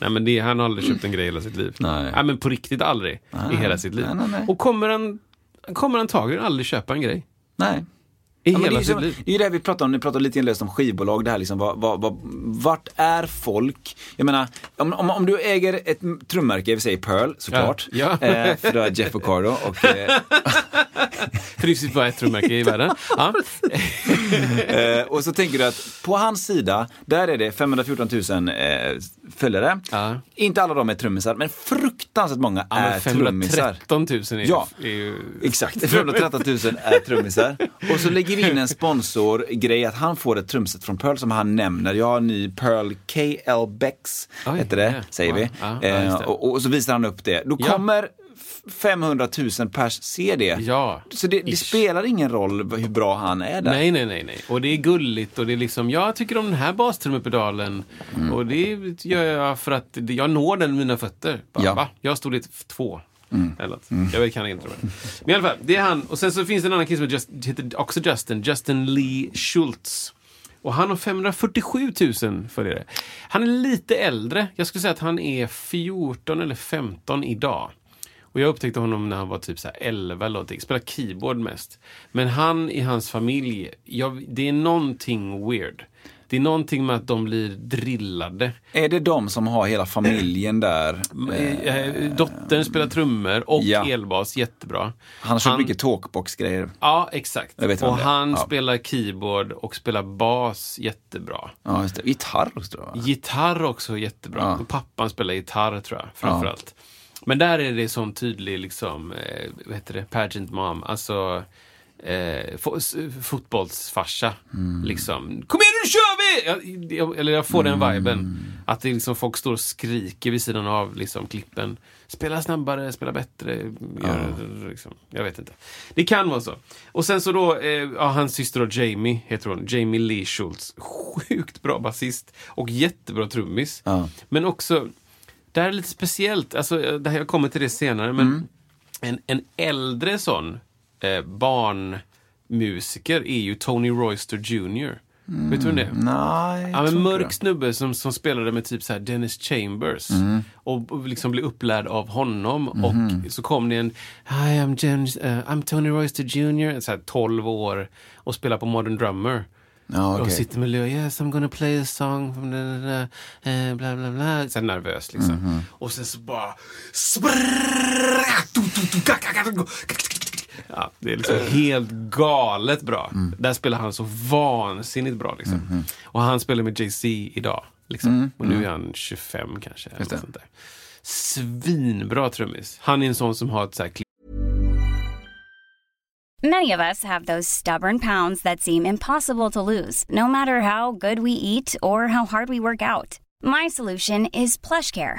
Nej men det, han har aldrig köpt en grej i hela sitt liv. Nej. Nej men på riktigt aldrig i hela sitt liv. Nej, nej, nej. Och kommer han, kommer antagligen aldrig köpa en grej. Nej. I Ja, men det, hela är som, det är det vi pratar om, ni pratar lite inlöst om skivbolag, det här liksom, vad, vad, vad, vart är folk? Jag menar, om, om, om du äger ett trummärke, vi säger Pearl såklart, Ja. Ja. Eh, för du har Jeff Ocardo och eh, För det finns bara ett trummärke i världen. Ja. Eh, och så tänker du att på hans sida, där är det 514 000 eh, följare. Ja. Inte alla de är trummisar, men fruktansvärt många Ja, är men trummisar. 513 000 är, Ja. är ju... Exakt, 513 000 är trummisar. Och så lägger vi in en sponsorgrej att han får ett trumset från Pearl som han nämner. Jag har en ny Pearl KL Bex, Oj, heter det, ja. säger vi. Ja, ja, Eh, det. och, och så visar han upp det. Då kommer f- 500 000 pers se det. Ja. Så det, det spelar ingen roll hur bra han är där. Nej, nej, nej, nej. Och det är gulligt och det är liksom, jag tycker om den här bastrummepedalen. Mm. Och det gör jag för att jag når den med mina fötter. Bara, Ja. va? Jag har storlek två. Mm. Eller något. Jag kan inte det. Men i alla fall, det är han. Och sen så finns det en annan kille som just, heter också Justin. Justin Lee Schultz. Och han har 547 000 följare. Han är lite äldre. Jag skulle säga att han är 14 eller 15 idag. Och jag upptäckte honom när han var typ så här 11 eller någonting. Spelar keyboard mest. Men han i hans familj, jag, det är någonting weird. Det är någonting med att de blir drillade. Är det de som har hela familjen där? Eh, eh, Dottern spelar trummor och Ja. elbas jättebra. Han har köpt mycket talkbox-grejer. Ja, exakt. Och han Ja. spelar keyboard och spelar bas jättebra. Ja, just det. Gitarr också tror jag. Gitarr också jättebra. Ja. Och Pappan spelar gitarr tror jag, framförallt. Men där är det sån tydlig, liksom, eh, vad heter det, pageant mom. Alltså eh, fo fotbollsfarsa. Mm. Liksom, kom igen nu kör vi! Jag, jag, eller jag får den Mm. viben. Att det liksom folk står och skriker vid sidan av liksom, klippen. Spela snabbare, spela bättre. Gör, liksom, jag vet inte. Det kan vara så. Och sen så då, eh, ja, hans syster då, Jamie, heter hon. Jamie Lee Schultz. Sjukt bra basist. Och jättebra trummis. Ja. Men också, det här är lite speciellt. Alltså, eh, det här, jag kommer till det senare. Men Mm. en, en äldre sån eh, barnmusiker är ju Tony Royster Jr. Vet du vem det är? Nej, Ja, inte mörk snubbe som, som spelade med typ så här Dennis Chambers. Mm. Och, och liksom blev upplärd av honom. Mhm. Och så kom det en Hi, I'm, James, uh, I'm Tony Royster Jr. Så här 12 år och spelar på Modern Drummer. Ja, Och okej. sitter med lua, yes I'm gonna play a song eh, bla bla bla. Så nervös liksom. Mhm. Och sen så bara... Ja, det är liksom helt galet bra. Mm. Där spelar han så vansinnigt bra. Liksom. Mhm. Och han spelar med Jay-Z idag. Liksom. Och nu är han 25 kanske. Eller Mm. Sånt där. Svinbra trummis. Han är en sån som har ett så här. Many of us have those stubborn pounds that seem impossible to lose, no matter how good we eat or how hard we work out. My solution is PlushCare.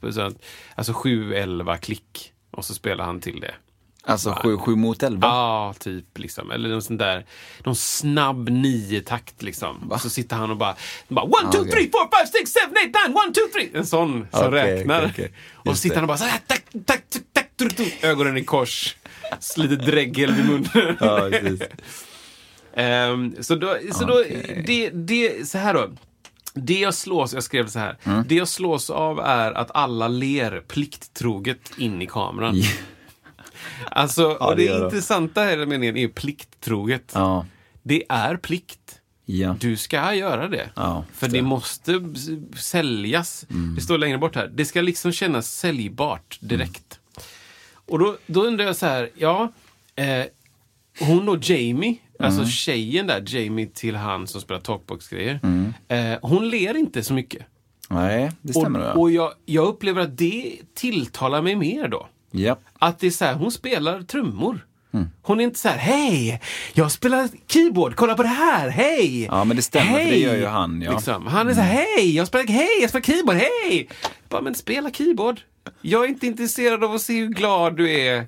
På så Alltså 7-11 klick. Och så spelar han till det. Alltså sju, sju mot elva. Ja, typ. Liksom. Eller någon sån där, någon snabb nio-takt liksom. Så sitter han och bara, bara one, two, okej. three, four, five, six, seven, eight, nine, one, two, three. En sån som Okej, räknar. okej, okej. Och så sitter det. han och bara så här, tack, tack, tack, ögonen i kors. Lite dregel vid munnen. Ja, precis. Ehm, så då, så då det, det, så här då. Det jag slås, jag skrev så här. Mm. Det jag slås av är att alla ler plikttroget in i kameran. Alltså, Ja, och det det, intressanta här i meningen är plikttroget. Ja. Det är plikt. Ja. Du ska göra det. För det. det måste säljas. Det står längre bort här. Det ska liksom kännas säljbart direkt. Och då, då undrar jag så här, ja, eh, hon då Jamie, alltså tjejen där, Jamie till han som spelar talkbox-grejer. Eh, hon ler inte så mycket. Nej, det stämmer. och ja. och jag, jag upplever att det tilltalar mig mer då. Japp. Att det är så här, hon spelar trummor. Mm. Hon är inte så här, hej, jag spelar keyboard, kolla på det här, hej! Ja, men det stämmer, för det Hej!" gör ju han, ja. Mm. Liksom. Han är så här, hej, jag spelar, hej, jag spelar keyboard, hej! Bara, men spela keyboard. Jag är inte intresserad av att se hur glad du är.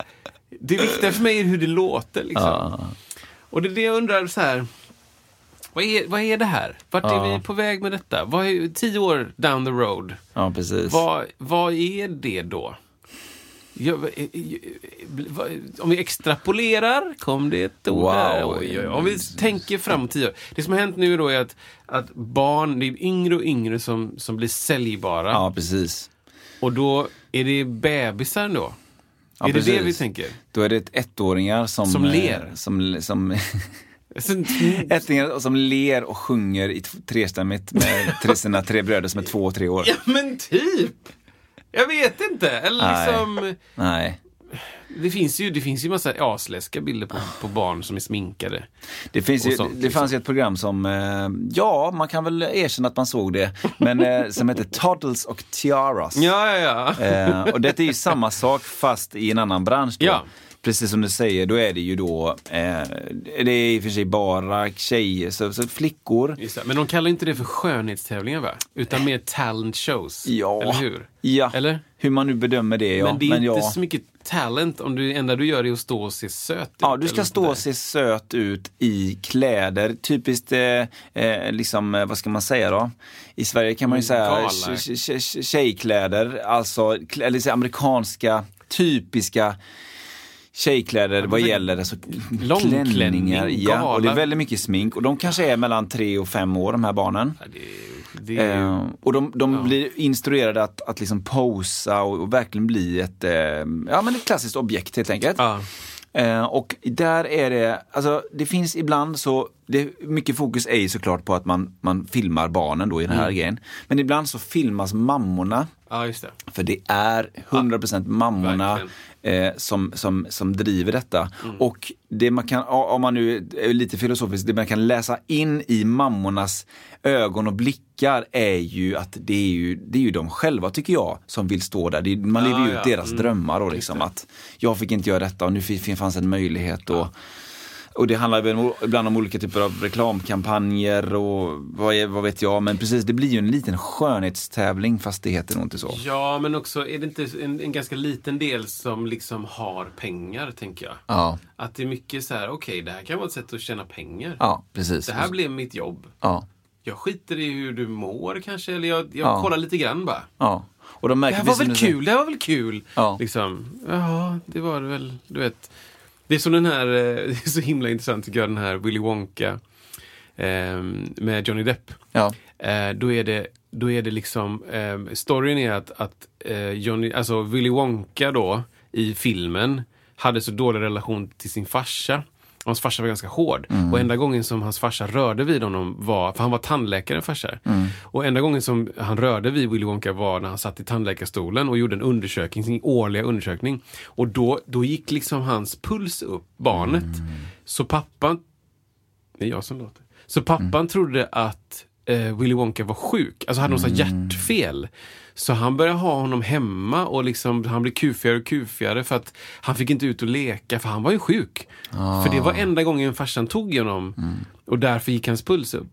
Det viktiga för mig är hur det låter. Liksom. Ja. Och det är det jag undrar, så här, vad är, vad är det här? Vart är Ja. vi på väg med detta? Vad är, tio år down the road, ja, precis. vad, vad är det då? Ja, va- eh, eh, va- om vi extrapolerar, kom det ett ord Wow. där. Oj, oj, Om vi tänker fram tio år. Det som har hänt nu då är att, att barn, det är yngre och yngre som, som blir säljbara. Ja, precis. Och då är det bebisar då. Ja, är det det precis. vi tänker? Då är det ett ettåringar som... Som eh, ler. Som, som, som ler och sjunger i trestämmigt med sina tre bröder som är två och tre år. Ja men typ! Jag vet inte. Eller Nej. liksom, Nej. Det finns ju, det finns ju massa asläskiga bilder på, på barn som är sminkade. Det, finns ju, sånt, det liksom. fanns ju ett program som, eh, ja, man kan väl erkänna att man såg det, men eh, som heter Toddles och Tiaras. Ja, ja, ja. Eh, och det är ju samma sak fast i en annan bransch. Då. Ja. Precis som du säger, då är det ju då, eh, det är i och för sig bara tjejer, så, så flickor. Men de kallar inte det för skönhetstävlingar va? Utan mer talent shows. Ja. Eller hur? Ja, Eller? Hur man nu bedömer det. Ja. Men det är inte ja. så mycket talent om du enda du gör är att stå och se söt ut. Ja, du ska stå och se söt ut i kläder. Typiskt, eh, eh, liksom, eh, vad ska man säga då? I Sverige kan man ju säga tje- tje- tjejkläder, alltså eller så amerikanska, typiska tjejkläder vad gäller alltså, klänningar. Ja, och det är väldigt mycket smink och de kanske är mellan tre och fem år de här barnen. Ja, det, det ju... Eh, och de, de blir instruerade att, att liksom posa och, och verkligen bli ett, eh, ja, men ett klassiskt objekt helt enkelt. Ja. Eh, och där är det, alltså det finns ibland så, det, mycket fokus är ju såklart på att man, man filmar barnen då i den Mm. här grejen. Men ibland så filmas mammorna, ja, just det. för det är 100% mammorna. Mm. eh, som, som, som driver detta. Och det man kan, om man nu är lite filosofisk, det man kan läsa in i mammornas ögon och blickar är ju att det är ju, det är ju de själva tycker jag som vill stå där. Det man Ja, lever ju ja. ut deras Mm. drömmar då liksom att jag fick inte göra detta och nu fanns en möjlighet. Och, och det handlar väl ibland om olika typer av reklamkampanjer och vad, är, vad vet jag. Men precis, det blir ju en liten skönhetstävling fast det heter nog inte så. Ja, men också är det inte en, en ganska liten del som liksom har pengar, tänker jag. Ja, Att det är mycket så här, okej, det här kan vara ett sätt att tjäna pengar. ja precis. Det här blev mitt jobb. Ja, Jag skiter i hur du mår kanske, eller jag, jag Ja. kollar lite grann bara. ja. Och de Det märker här var väl kul, det här var väl kul. Ja. Liksom, ja, det var det väl, du vet. Det är som den här, eh, det är så himla intressant tycker jag, den här Willy Wonka eh, med Johnny Depp. Ja. Eh, då är det, då är det liksom, eh, storyn är att, att eh, Johnny, alltså Willy Wonka då i filmen hade så dålig relation till sin farsa. Hans farsa var ganska hård. Och enda gången som hans farsa rörde vid honom var, för han var tandläkare farsa. Och enda gången som han rörde vid Willy Wonka var när han satt i tandläkarstolen och gjorde en undersökning, sin årliga undersökning. Och då, då gick liksom hans puls upp, barnet. Så pappan det är jag som låter. Så pappan trodde att eh, Willy Wonka var sjuk, alltså hade något mm. hjärtfel. Så han började ha honom hemma och liksom, han blev kufigare och kufigare för att han fick inte ut och leka för han var ju sjuk. För det var enda gången farsan tog honom och därför gick hans puls upp.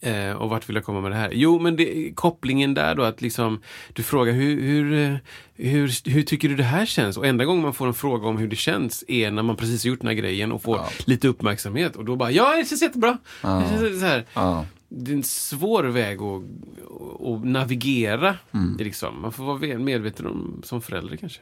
Eh, och vart vill jag komma med det här? Jo, men det, kopplingen där då att liksom du frågar hur, hur, hur, hur tycker du det här känns? Och enda gången man får en fråga om hur det känns är när man precis gjort den här grejen och får lite uppmärksamhet och då bara ja, det känns jättebra. Det känns så här. Ja. Det är en svår väg att, att navigera. Mm. Liksom. Man får vara medveten om som förälder kanske.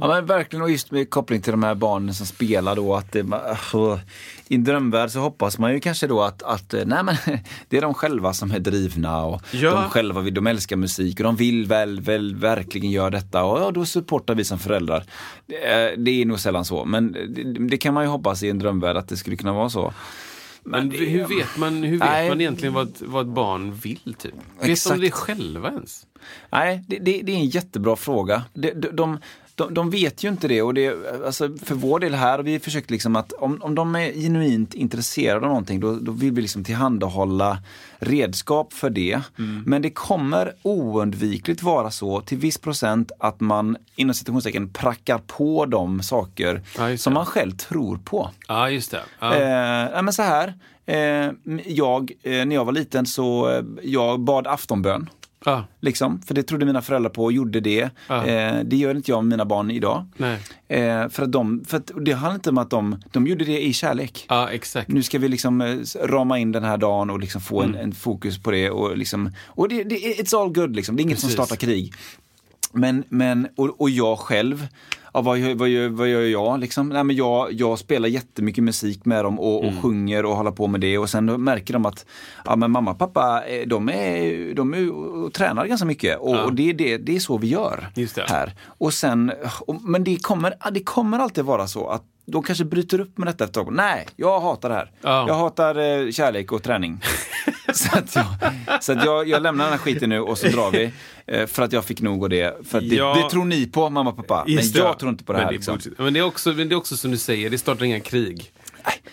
Ja men verkligen och just med koppling till de här barnen som spelar då att det, alltså, i en drömvärld så hoppas man ju kanske då att, att eh, nej men det är de själva som är drivna och Ja. de själva vill, de älskar musik och de vill väl, väl verkligen göra detta och ja, då supportar vi som föräldrar. Det är, det är nog sällan så men det, det kan man ju hoppas i en drömvärld att det skulle kunna vara så. Men det- hur vet man, hur vet Nej. man egentligen vad, vad ett barn vill? Typ? Vet de det själva ens? Nej, det, det, det är en jättebra fråga. De, de, de, de, de vet ju inte det och det, alltså för vår del här har vi försökt liksom att om, om de är genuint intresserade av någonting då, då vill vi liksom tillhandahålla redskap för det. Men det kommer oundvikligt vara så till viss procent att man inom citationstecken prackar på de saker Ja, som man själv tror på. Ja, just det. Ja. Eh, men så här, eh, jag, eh, när jag var liten så eh, jag bad aftonbön. Ja. Liksom, för det trodde mina föräldrar på och gjorde det. Ja. Eh, det gör inte jag med mina barn idag. Nej. Eh, för att de, för att det handlar inte om att de, de gjorde det i kärlek. Ja, exakt. Nu ska vi liksom eh, rama in den här dagen och liksom få Mm. en, en fokus på det. Och, liksom, och det, det, it's all good liksom. Det är inget som Precis. startar krig. Men, men och, och jag själv, ja, vad, vad, vad gör jag? Liksom? Nej, men jag? Jag spelar jättemycket musik med dem och, och Mm. sjunger och håller på med det. Och sen märker de att ja, men mamma och pappa eh, de är, de är och tränar ganska mycket. Och, Ja. och det, är det, det är så vi gör här. Och sen, och, men det kommer, det kommer alltid vara så att de kanske bryter upp med detta efter ett tag. Nej, jag hatar det här. Ja. Jag hatar eh, kärlek och träning. så att, jag, så att jag, jag lämnar den här skiten nu och så drar vi. Eh, för att jag fick nog av det. För det, Ja. det tror ni på, mamma och pappa. Men det. jag tror inte på det Men här. är liksom. Men det, är också, men det är också som du säger, det startar inga krig.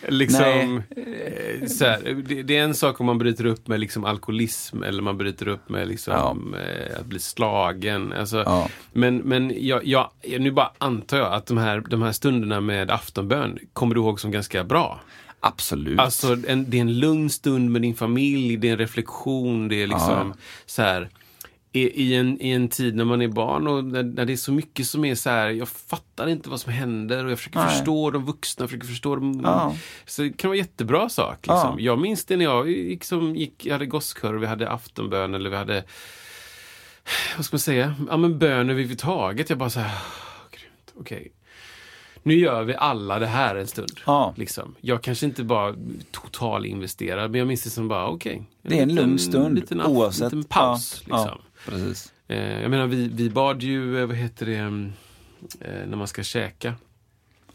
Liksom, eh, så här, det, det är en sak om man bryter upp med liksom alkoholism eller man bryter upp med liksom, eh, att bli slagen. Alltså, Ja. Men, men jag, jag, nu bara antar jag att de här, de här stunderna med aftonbön kommer du ihåg som ganska bra. Absolut. Alltså en, det är en lugn stund med din familj, det är en reflektion, det är liksom så här i, en, I en tid när man är barn och när, när det är så mycket som är så här, jag fattar inte vad som händer och jag försöker Nej. förstå de vuxna, försöker förstå dem. Ja. Så det kan vara jättebra sak. Liksom. Ja. Jag minns det när jag gick, som, gick jag hade gosskör, vi hade aftonbön eller vi hade vad ska man säga, ja men bön överhuvudtaget. Jag bara så här, "Åh, grymt, okej. Nu gör vi alla det här en stund. Ja. Liksom. Jag kanske inte bara totalinvesterar, men jag minns det som bara, okej. det är en liten- lugn stund liten, oavsett. liten paus. Ja, Liksom. ja, precis. Eh, jag menar, vi, vi bad ju, eh, vad heter det, mm, eh, när man ska käka.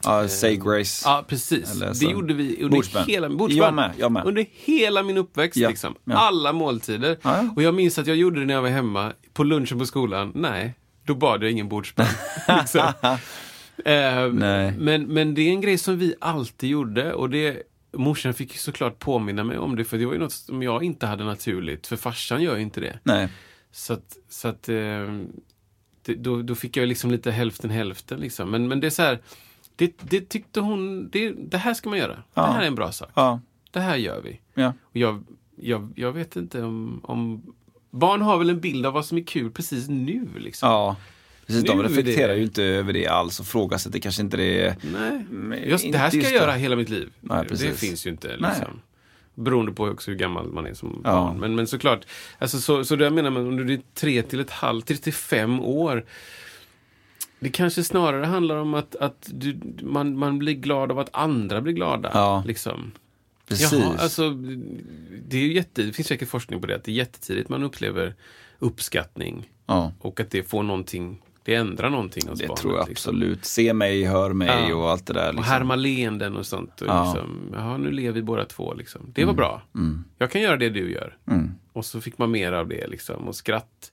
Ja, say grace. Ja, precis. Det gjorde vi under Bordsbön. hela, Jag med, jag med. Under hela min uppväxt. Ja, Liksom. ja. Alla måltider. Ja. Och jag minns att jag gjorde det när jag var hemma, på lunchen på skolan. Nej, då bad jag ingen bordsbön. liksom. Eh, men, men det är en grej som vi alltid gjorde. Och det, morsan fick såklart påminna mig om det, för det var ju något som jag inte hade naturligt. För farsan gör ju inte det. Nej. Så att, så att eh, det, då, då fick jag liksom lite hälften hälften liksom. Men, men det är så här, det, det tyckte hon, det, det här ska man göra. Ja. Det här är en bra sak. Ja. Det här gör vi. Ja. Och jag, jag, jag vet inte om, om... Barn har väl en bild av vad som är kul precis nu liksom. Ja. Precis, de reflekterar det- ju inte över det alls och frågasätter kanske inte det. Nej. Men Just, det här ska jag göra hela mitt liv. Nej, det finns ju inte. Nej. Liksom. Beroende på också hur gammal man är som Ja. barn. Men, men såklart, alltså, så, så det jag menar med om du är tre till ett halvt, tre till fem år. Det kanske snarare handlar om att, att du, man, man blir glad av att andra blir glada. Ja. Liksom. Precis. Jaha, alltså, det, är jätte, det finns säkert forskning på det, att det är jättetidigt man upplever uppskattning. ja. Och att det får någonting, det ändrar någonting hos Det barnet. tror jag liksom. absolut. Se mig, hör mig Ja. och allt det där. Och Liksom. härma leenden och sånt. Och Ja. liksom, Jaha, nu lever vi båda två. Liksom. Det var bra. Jag kan göra det du gör. Mm. Och så fick man mer av det. Liksom. Och skratt.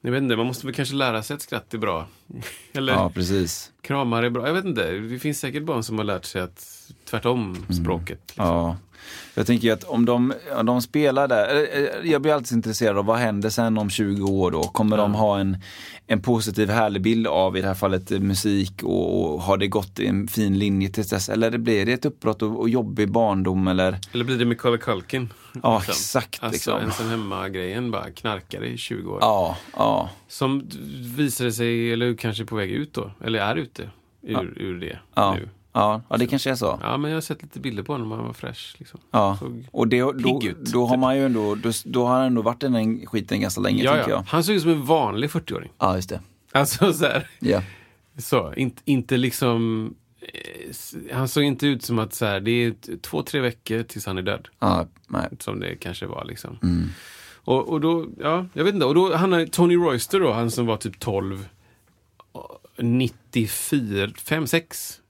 Jag vet inte, man måste väl kanske lära sig att skratt är bra. Eller Ja, precis. kramar är bra. Jag vet inte. Det finns säkert barn som har lärt sig att tvärtom språket. Liksom. Ja. Jag tänker ju att om de, om de spelar där, eh, jag blir alltid intresserad av vad händer sen om 20 år då? Kommer de ha en, en positiv härlig bild av i det här fallet eh, musik och, och har det gått en fin linje tills dess? Eller blir det ett uppbrott och, och jobbig barndom eller? Eller blir det Macaulay Culkin? Ja, liksom? exakt, Alltså liksom. ensam hemma-grejen, bara knarkare i 20 år. Ja, ja. Som visade sig, eller kanske på väg ut då, eller är ute ur, ur det Ja. nu. Ja, ja, det kanske är så. Ja, men jag har sett lite bilder på honom, han var fräsch. Liksom. Ja. Såg Och det, då, ut, då har typ. man ju ändå, då, då har han ändå varit i den skiten ganska länge, ja, ja. jag. Han såg ut som en vanlig 40-åring. Ja, just det. Alltså så här, Ja. så, inte, inte liksom... eh, Han såg inte ut som att så här, det är två, tre veckor tills han är död. Ja, nej. Som det kanske var liksom. Mm. Och, och då, ja, jag vet inte. Och då, han Tony Royster då, han som var typ 12, 94, 5, 6.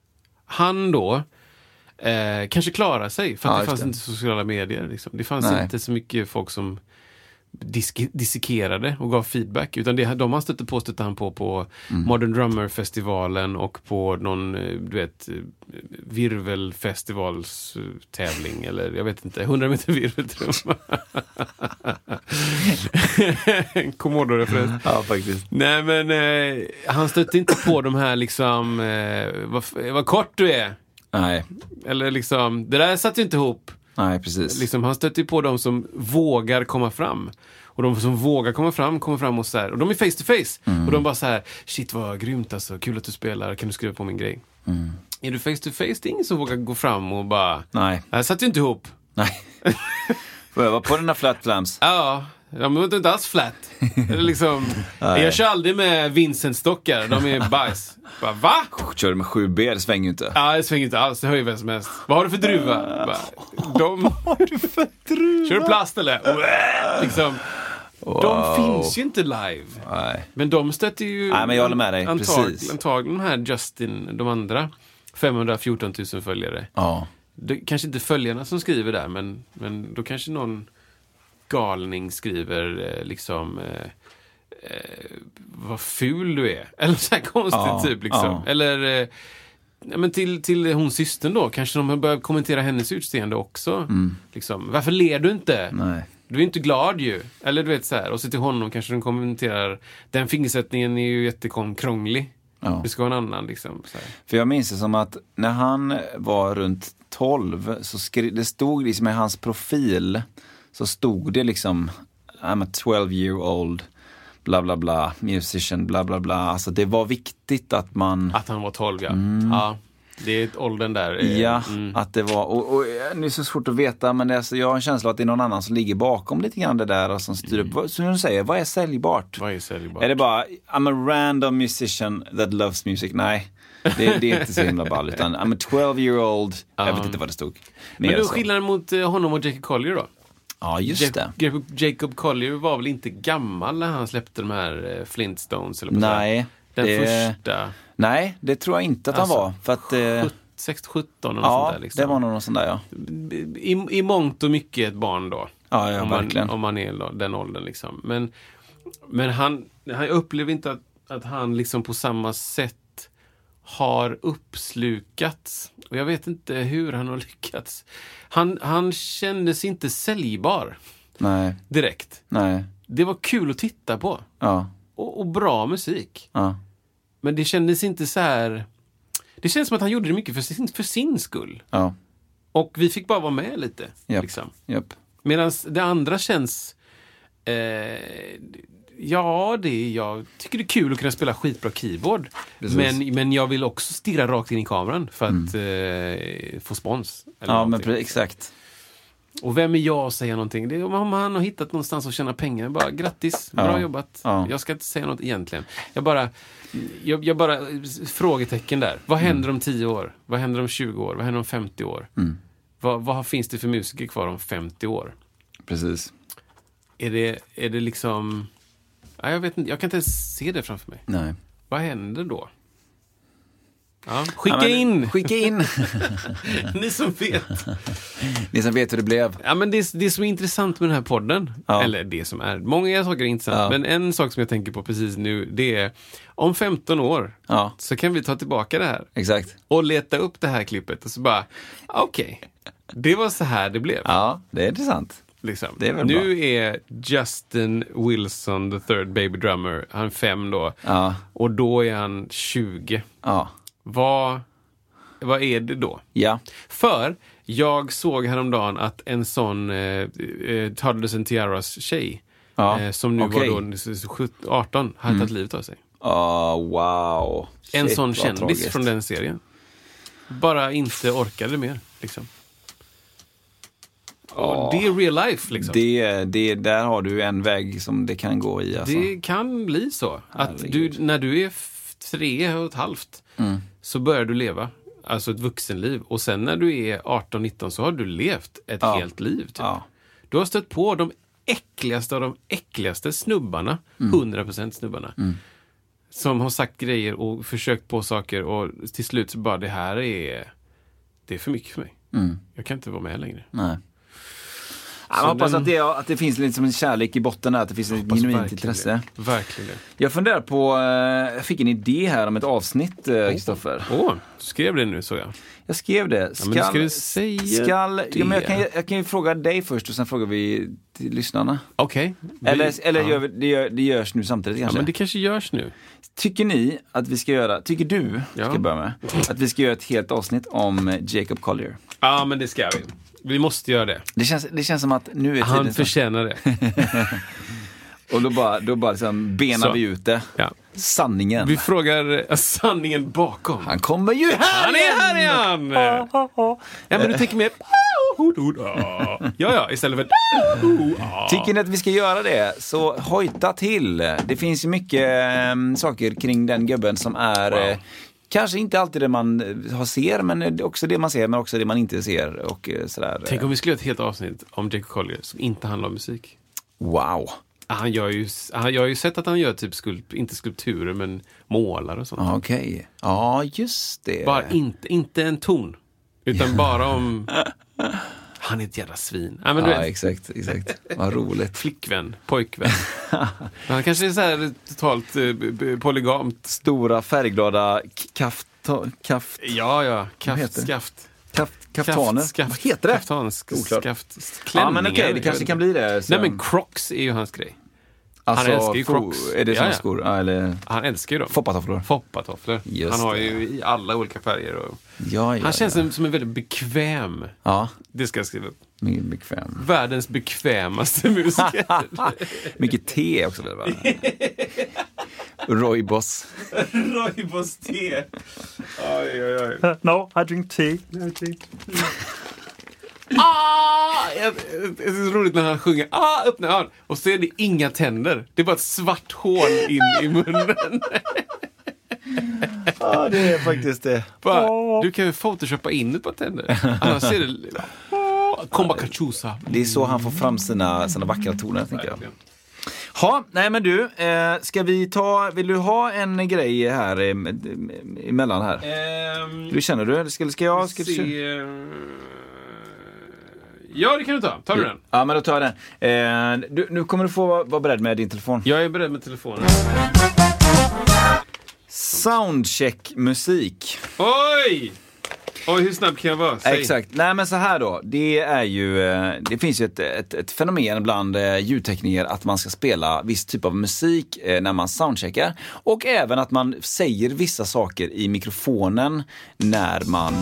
Han då eh, kanske klarar sig för att Ja, det fanns det. inte sociala medier. Liksom. Det fanns Nej. inte så mycket folk som disk- dissekerade och gav feedback. Utan det, de han stötte på stötte han på på Mm. Modern Drummer-festivalen och på någon, eh, du vet, eh, virvelfestivalstävling eller jag vet inte, 100 meter virveltrumma. Commodore-referens. Ja, faktiskt. Nej men eh, han stötte inte på de här liksom, eh, vad, vad kort du är. Nej, Eller liksom, det där satt ju inte ihop. Nej precis. Liksom, han stötte ju på de som vågar komma fram. Och de som vågar komma fram, kommer fram och så här, och de är face to face. Mm. Och de bara så här, shit vad grymt alltså, kul att du spelar, kan du skriva på min grej? Mm. Är du face to face, det är ingen som vågar gå fram och bara, Nej, det här satt ju inte ihop. nej. Får öva på dina flat flams. Ja, de var inte alls flat. Liksom, jag kör aldrig med Vincent-stockar, de är bajs. Bara, va? Kör du med 7B, det svänger ju inte. Ja, det svänger inte alls, det hör ju vem som helst. Vad har du för druva? Bara, de... Vad har du för druva? Kör du plast eller? Liksom. De finns ju inte live. Nej. Men de stöter ju... Nej, men jag håller med dig. Antag. Antagligen de här Justin, de andra. 514 000 följare. Ja. Det, kanske inte följarna som skriver där, men, men då kanske någon galning skriver eh, liksom eh, eh, vad ful du är. Eller så här konstigt Ja, typ. Liksom. ja. Eller ja, men till, till hon systern då, kanske de har börjat kommentera hennes utseende också. Liksom, Varför ler du inte? Mm. Nej. Du är inte glad ju. Eller du vet så här. Och så till honom kanske de kommenterar, den fingersättningen är ju jättekrånglig. Ja. Vi ska ha en annan liksom. För jag minns det som att när han var runt 12 så skri- det stod liksom i hans profil så stod det liksom I'm a 12 year old bla bla bla musician bla bla bla. Alltså det var viktigt att man Att han var 12 ja. ja. Det är åldern där. eh, Mm. Ja, mm. att det var, och, och det är så svårt att veta men det är, så jag har en känsla att det är någon annan som ligger bakom lite grann det där och som styr upp. Vad- Som du säger, vad är säljbart? Vad är säljbart? Är det bara I'm a random musician that loves music? Nej, det, det är inte så himla ball utan I'm a 12 year old, jag vet inte vad det stod. Men Mer då så. skillnaden mot eh, honom och Jacob Collier då? Ja, just det. Jacob, Jacob Collier var väl inte gammal när han släppte de här eh, Flintstones? Eller. Nej, Den det, första. nej, det tror jag inte att han Alltså, var. För att, eh, 16, 17 och ja, sånt där. Liksom. det var nog någon sån där ja. I, I mångt och mycket ett barn då. Ja, ja om, man, verkligen. om man är den åldern liksom. Men, men han, han upplever inte att, att han liksom på samma sätt har uppslukats. Och jag vet inte hur han har lyckats. Han, han kändes inte säljbar Nej, direkt. nej, Det var kul att titta på. ja, Och, och bra musik. ja. Men det kändes inte så här... Det kändes som att han gjorde det mycket för sin, för sin skull. ja. Och vi fick bara vara med lite. Japp. Liksom. Japp. Medan det andra känns... Eh, ja, det är, jag tycker det är kul att kunna spela skitbra keyboard. Precis. Men, men jag vill också stirra rakt in i kameran för att eh, få spons. Ja, men någonting. pre- exakt. Och vem är jag att säga någonting? Det är om han har hittat någonstans att tjäna pengar. Bara grattis, bra Ja. jobbat. Ja. Jag ska inte säga något egentligen. Jag bara, jag, jag bara, frågetecken där. Vad Mm. händer om 10 år? Vad händer om 20 år? Vad händer om 50 år? Mm. Vad, vad finns det för musiker kvar om 50 år? Precis. Är det, är det liksom... Ja, jag vet inte, jag kan inte ens se det framför mig. Nej. Vad händer då? Ja. Skicka Ja, men- in, Skicka in, ni som vet. ni som vet hur det blev. Ja, men det, det som är intressant med den här podden, Ja. eller det som är, många saker är intressant, men en sak som jag tänker på precis nu, det är om 15 år så kan vi ta tillbaka det här exakt. och leta upp det här klippet och så bara, okej, det var så här det blev. Ja, det är intressant. Liksom. det är väl nu är Justin Wilson, the third baby drummer, han är fem då, Ja, och då är han 20. ja, Vad, vad är det då? ja. För jag såg häromdagen att en sån eh, eh, Toddlers and Tiaras tjej, Ja, eh, som nu okej. var då 17, 18, hade tagit livet av sig. Oh, wow. En Shit, sån vad kändis tragiskt. från den serien. Bara inte orkade mer. Liksom. Och det är real life. Liksom. Det, Det, det, där har du en väg som det kan gå i. Alltså. kan bli så. Att du, när du är tre och ett halvt Mm. så börjar du leva. Alltså ett vuxenliv. Och sen när du är 18-19 så har du levt ett Ja. helt liv. Typ. Ja. Du har stött på de äckligaste av de äckligaste snubbarna. Mm. 100% snubbarna. Som har sagt grejer och försökt på saker och till slut så bara det här är det är för mycket för mig. Mm. Jag kan inte vara med längre. Nej. Jag Så hoppas den- att, det, att det finns liksom en kärlek i botten där, att det finns ett genuint intresse. Verkligen. Jag funderar på, eh, jag fick en idé här om ett avsnitt, eh, Kristoffer. Åh, du skrev det nu så jag. Jag skrev det. Ja, men ska du skall, ja, men jag, kan, jag kan ju fråga dig först och sen frågar vi till lyssnarna. Okej. Vi- Eller, eller ja. gör, vi- det, gör, det görs nu samtidigt Ja, kanske. men det kanske görs nu. Tycker ni att vi ska göra, tycker du, ska Ja. jag börja med, att vi ska göra ett helt avsnitt om eh, Jacob Collier? Ja, men det ska vi. Vi måste göra det. Det känns, det känns som att nu är tiden Han förtjänar det. Och då bara, då bara liksom benar Så. vi ut det. Ja. Sanningen. Vi frågar eh, sanningen bakom. Han kommer ju här Han är här igen! Ja, men du tänker mer... Ja, ja, istället för... Tycker ni att vi ska göra det, så hojta till. Det finns ju mycket eh, saker kring den gubben som är Wow. Kanske inte alltid det man eh, har ser, men eh, också det man ser, men också det man inte ser. Och eh, sådär. Tänk om vi skulle göra ett helt avsnitt om Jacob Collier som inte handlar om musik. Wow. Han gör ju, han, jag har ju sett att han gör typ skulp, inte skulpturer men målar och sånt. Ja, Okej. Ja, just det. Bara inte, inte en ton. Utan bara om... Han är ett jävla svin. Ja, men du Ja, vet, exakt, exakt. Vad roligt. flickvän, pojkvän. Han kanske är så här totalt eh, polygamt. Stora färgglada kaft... kaft Ja, ja. Kaft, det? skaft. kaft kaftaner. Skaft, Vad heter det? Kaftan, sk- Oklart. skaft, Ja, klänningar. men okej, det jag kanske kan bli det. Så- Nej, men Crocs är ju hans grej. Alltså, älskar ju Crocs. Är det Ja, som ja. skor? Ja, eller Han älskar ju dem. foppatofflor? Foppatofflor. Just Han har det. ju i alla olika färger. Och... Ja, ja, Han känns ja. som- en väldigt bekväm. Ja, Det ska jag skriva upp. mycket bekväm. Världens bekvämaste musiker. mycket te också. va? Roybos. Roibos te. Oj, oj, oj. No, I drink tea. No tea. Ah! Jag- Det är så roligt när han sjunger ah, öppna ögon. Och så är det inga tänder. Det är bara ett svart hål in i munnen. Ja, det är faktiskt det. Bara, du kan ju photoshoppa in ett par tänder. Annars ser det... Komma cachusa. Det är så han får fram sina, sina vackra toner, tänker jag. Ha, nej men du, eh, ska vi ta, vill du ha en grej här emellan här? Ehm, Hur känner du? Ska, ska jag? Ska du se, eh, Ja, det kan du ta. Tar du den? Ja, men då tar jag den. Eh, du, nu kommer du få vara beredd med din telefon. Jag är beredd med telefonen. Soundcheck musik. Oj! Oj, hur snabb kan jag vara? Säg. Exakt. Nej men så här då. Det är ju, eh, det finns ju ett, ett, ett fenomen bland eh, ljudtekniker att man ska spela viss typ av musik eh, när man soundcheckar. Och även att man säger vissa saker i mikrofonen när man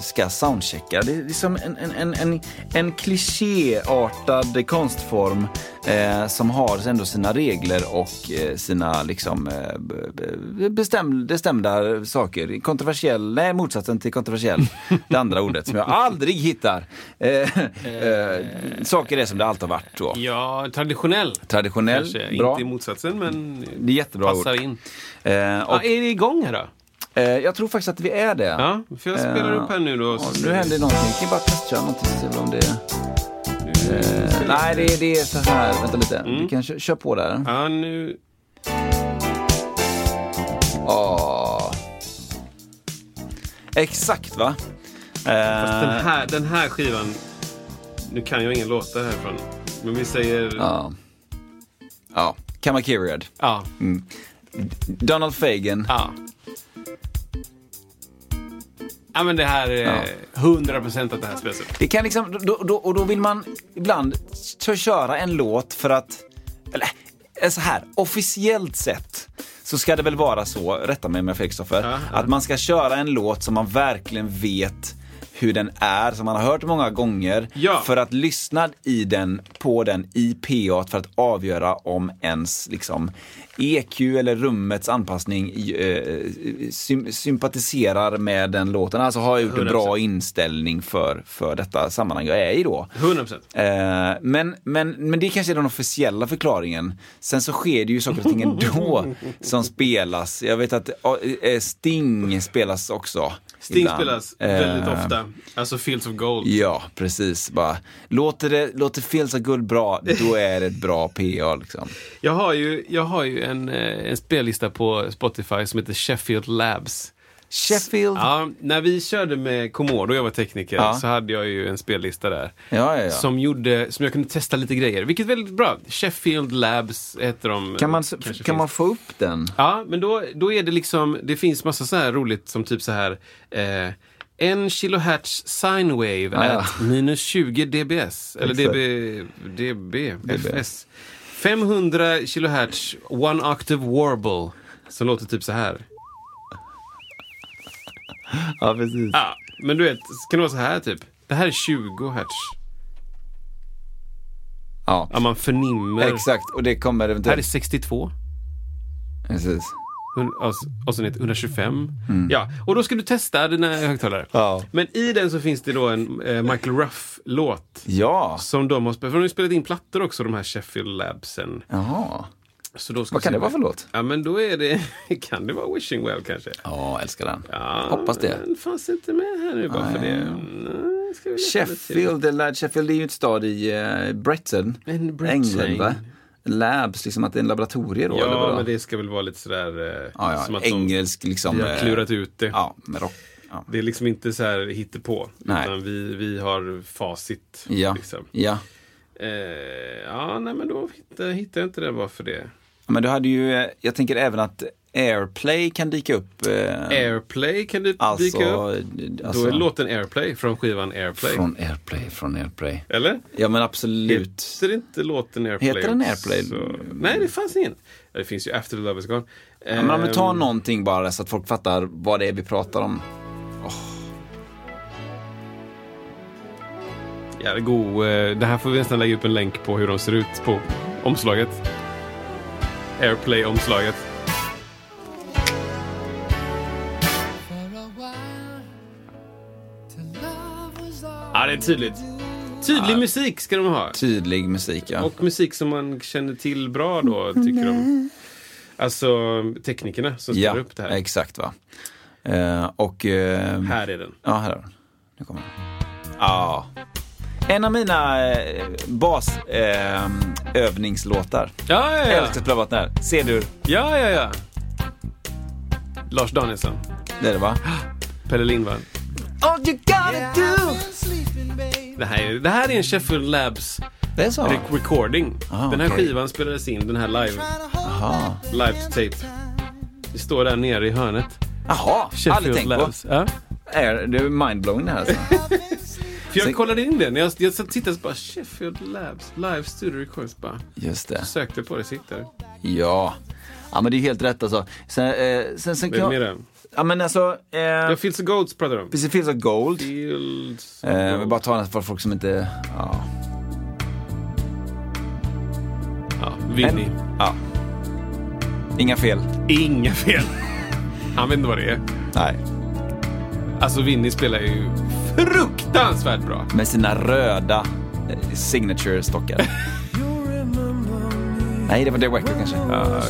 ska soundchecka. Det är liksom en, en, en, en, en klichéartad konstform eh, som har ändå sina regler och eh, sina liksom eh, bestäm, bestämda saker. Kontroversiell, nej motsatsen till kontroversiell, det andra ordet som jag aldrig hittar. Eh, eh, saker är som det alltid har varit då. Ja, traditionell. Traditionell, Kanske. bra. Inte i motsatsen, men Det är jättebra passar ord. in. Eh, Ja, och, är det igång här då? eh, jag tror faktiskt att vi är det. Ja, för jag spelar Eh, upp här nu då. ja, nu händer någonting. Jag kan bara testköra någonting och se om det eh, Nej, det är, det är så här. Vänta lite. Mm. Vi kan kö- köra på där. Ja, nu... Åh. Exakt va? Fast Eh, den, här, den här skivan, nu kan jag ingen låtar härifrån, men vi säger... Ja. Ja. Kamakiriad. Ja. Donald Fagan. ja. Men det här är Ja. 100% att det här spelas upp. Det kan liksom, då, då, och då vill man ibland köra en låt för att, eller eh, så här, officiellt sett så ska det väl vara så, rätta mig om jag har fel Kristoffer, Ja, ja. att man ska köra en låt som man verkligen vet hur den är, som man har hört många gånger, Ja. för att lyssna i den, på den i PA för att avgöra om ens liksom, EQ eller rummets anpassning eh, sym- sympatiserar med den låten. Alltså har jag gjort en 100%. bra inställning för, för detta sammanhang jag är i då. 100%. Eh, men, men, men det kanske är den officiella förklaringen. Sen så sker det ju saker och ting ändå som spelas. Jag vet att eh, Sting spelas också. Sting ibland. spelas väldigt Eh, ofta. Alltså Fields of Gold. Ja, precis. Bara, låter det, låter Feels of Good bra, då är det ett bra PA liksom. Jag har ju, jag har ju en, eh, en spellista på Spotify som heter Sheffield Labs. Sheffield. Ja, när vi körde med Commodore, jag var tekniker, Ja. så hade jag ju en spellista där. ja. Som, gjorde, som jag kunde testa lite grejer, vilket är väldigt bra. Sheffield Labs heter de. Kan man, kan finns. man få upp den? Ja, men då, då är det liksom, det finns massa så här roligt som typ så här eh, en kilohertz sine wave Ah, at minus 20 dBs. Eller Exakt. dB, dB, FS. 500 kilohertz one octave warble. Som låter typ så här. Ja, precis. Ja, men du vet, kan det vara så här typ? Det här är 20 hertz. Ja, Ja, man förnimmer. exakt. Och det kommer Det här är eventuellt... 62. Precis. Och sen ett 125. Ja, och då ska du testa dina högtalare. Ja. Men i den så finns det då en eh, Michael Ruff-låt. Ja. Som de har spelat, för de har ju spelat in plattor också, de här Sheffield Labsen. Jaha. Så då ska Vad kan det vara för låt? Ja, men då är det, kan det vara Wishing Well kanske? Ja, älskar den. Ja, Hoppas det. Den fanns inte med här nu bara för det. Nej, lite. Sheffield, eller Sheffield är ju ett stad i uh, Brighton, En Brighton. England va? Labs, liksom att det är en laboratorie då? Ja, men det ska väl vara lite sådär... Eh, ja, ja. som att Engelsk liksom. de, vi har eh, klurat ut det. Ja, med rock. Ja. Det är liksom inte så här hittepå. Nej. Utan vi, vi har facit. Ja. Liksom. ja. Eh, ja, nej men då hittar, hittar jag inte det bara för det. Men du hade ju, eh, jag tänker även att Airplay kan dyka upp. eh, Airplay kan du alltså, dyka upp. alltså, Då är låten Airplay från skivan Airplay. Från Airplay, från Airplay. Eller? Ja men absolut. Heter inte låten Airplay Heter den? Airplay? Nej, det fanns ingen. Det finns ju After the Love is gone. Ja, men om vi tar Ehm, någonting bara så att folk fattar vad det är vi pratar om. Jävligt god. eh, Det här får vi nästan lägga upp en länk på hur de ser ut på omslaget. Airplay-omslaget. Ja, det är tydligt. Tydlig musik ska de ha. Tydlig musik ja. Och musik som man känner till bra då, tycker de. Alltså teknikerna som spelar ja, upp det här. exakt va. Eh, och... eh, Här är den. Ja, här är den. Nu kommer den. Ja. En av mina eh, basövningslåtar. Eh. Ja, ja, ja. älskar att här. Ser du? Ja, ja, ja. Lars Danielsson. Det är det va? Pelle Lindvall. All you gotta do! Det här, är, det här är en Sheffield Labs Det är så? re- recording. Ah, den här okej. skivan spelades in, den här live, Jaha. live to tape. Det står där nere i hörnet. Jaha, aldrig tänkt Labs. Ja. på. Är, det är mindblowing det här alltså. För jag Sen- kollade in det. När jag, jag tittade så bara Sheffield Labs, live studio records bara. Just det. Sökte på det, jag. Ja. Ja men det är helt rätt alltså. Sen, eh, sen, sen kan jag... Ja men alltså... Eh, Ja, Fields of Golds pratar de om. Precis, Fields of Gold. Fields of Eh, Gold. bara ta den för folk som inte... Ja. Ja, Vinny. En- ja. Inga fel. Inga fel. Han vet inte vad det är. Nej. Alltså Vinny spelar ju fruktansvärt bra. Med sina röda eh, signature-stockar. Nej, det var The Wacker kanske. Ja,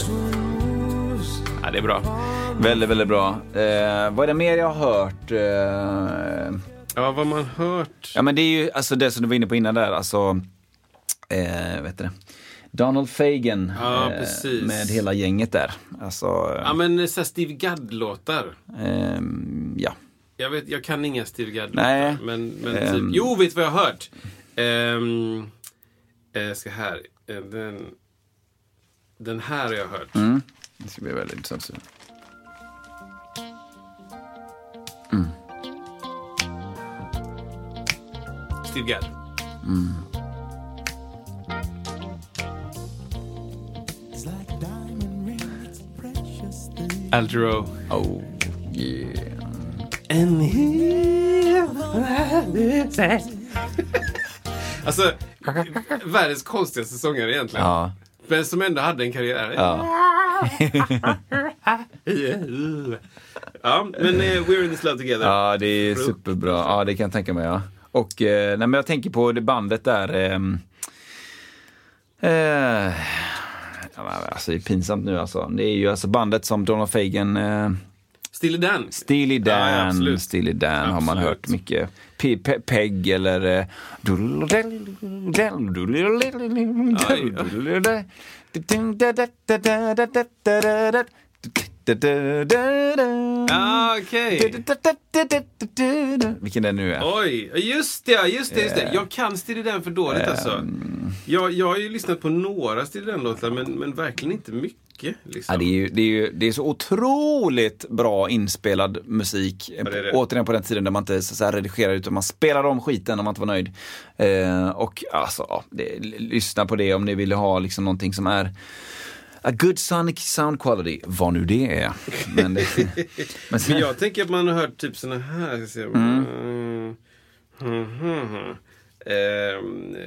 ja, det är bra. Väldigt, väldigt bra. Eh, vad är det mer jag har hört? Eh, Ja, vad man hört. ja, men det är ju alltså det som du var inne på innan där, alltså, eh, vet du det? Donald Fagan Ja, eh, med hela gänget där. Alltså, Ja, men så Steve Gadd-låtar. ehm, ja. Jag, vet, jag kan inga Steve Gadd Nej. Men, men typ, jo, vet vad jag har hört? Um, eh, ska här. Eh, Den, den här har jag hört. Mm. Det ska bli väldigt intressant. Steve Gadd. Al Jarreau. Oh, yeah. And Alltså, världens konstigaste sångare egentligen. Ja. Men som ändå hade en karriär. Ja. Ja, men eh, We're in this love together. ja, det är superbra. Ja, det kan jag tänka mig. Ja. Och eh, nej, men jag tänker på det bandet där. eh, ja, men alltså, det är pinsamt nu alltså. Det är ju alltså bandet som Donald Fagan eh, Steely Dan. Steely Ja, Dan, absolut. Steely Dan har man Absolut. hört mycket. Pe pe Peg eller... eh, Ah, okej. Vilken det nu är. Oj, just det, just det, just det. Jag kan Steely Dan för dåligt alltså. Jag, jag har ju lyssnat på några Steely Dan-låtar, men, men verkligen inte mycket. Liksom. Ja, det, är ju, det, är ju, det är så otroligt bra inspelad musik. det är det. Återigen på den tiden där man inte så säga, redigerade utan man spelade om skiten om man inte var nöjd. Eh, och alltså, ja, det, lyssna på det om ni vill ha liksom någonting som är A good sonic sound quality, vad nu det är. Men, det, men sen, Men jag tänker att man har hört typ såna här. Ska se. Mm. Mm, mm. Ehm, eh,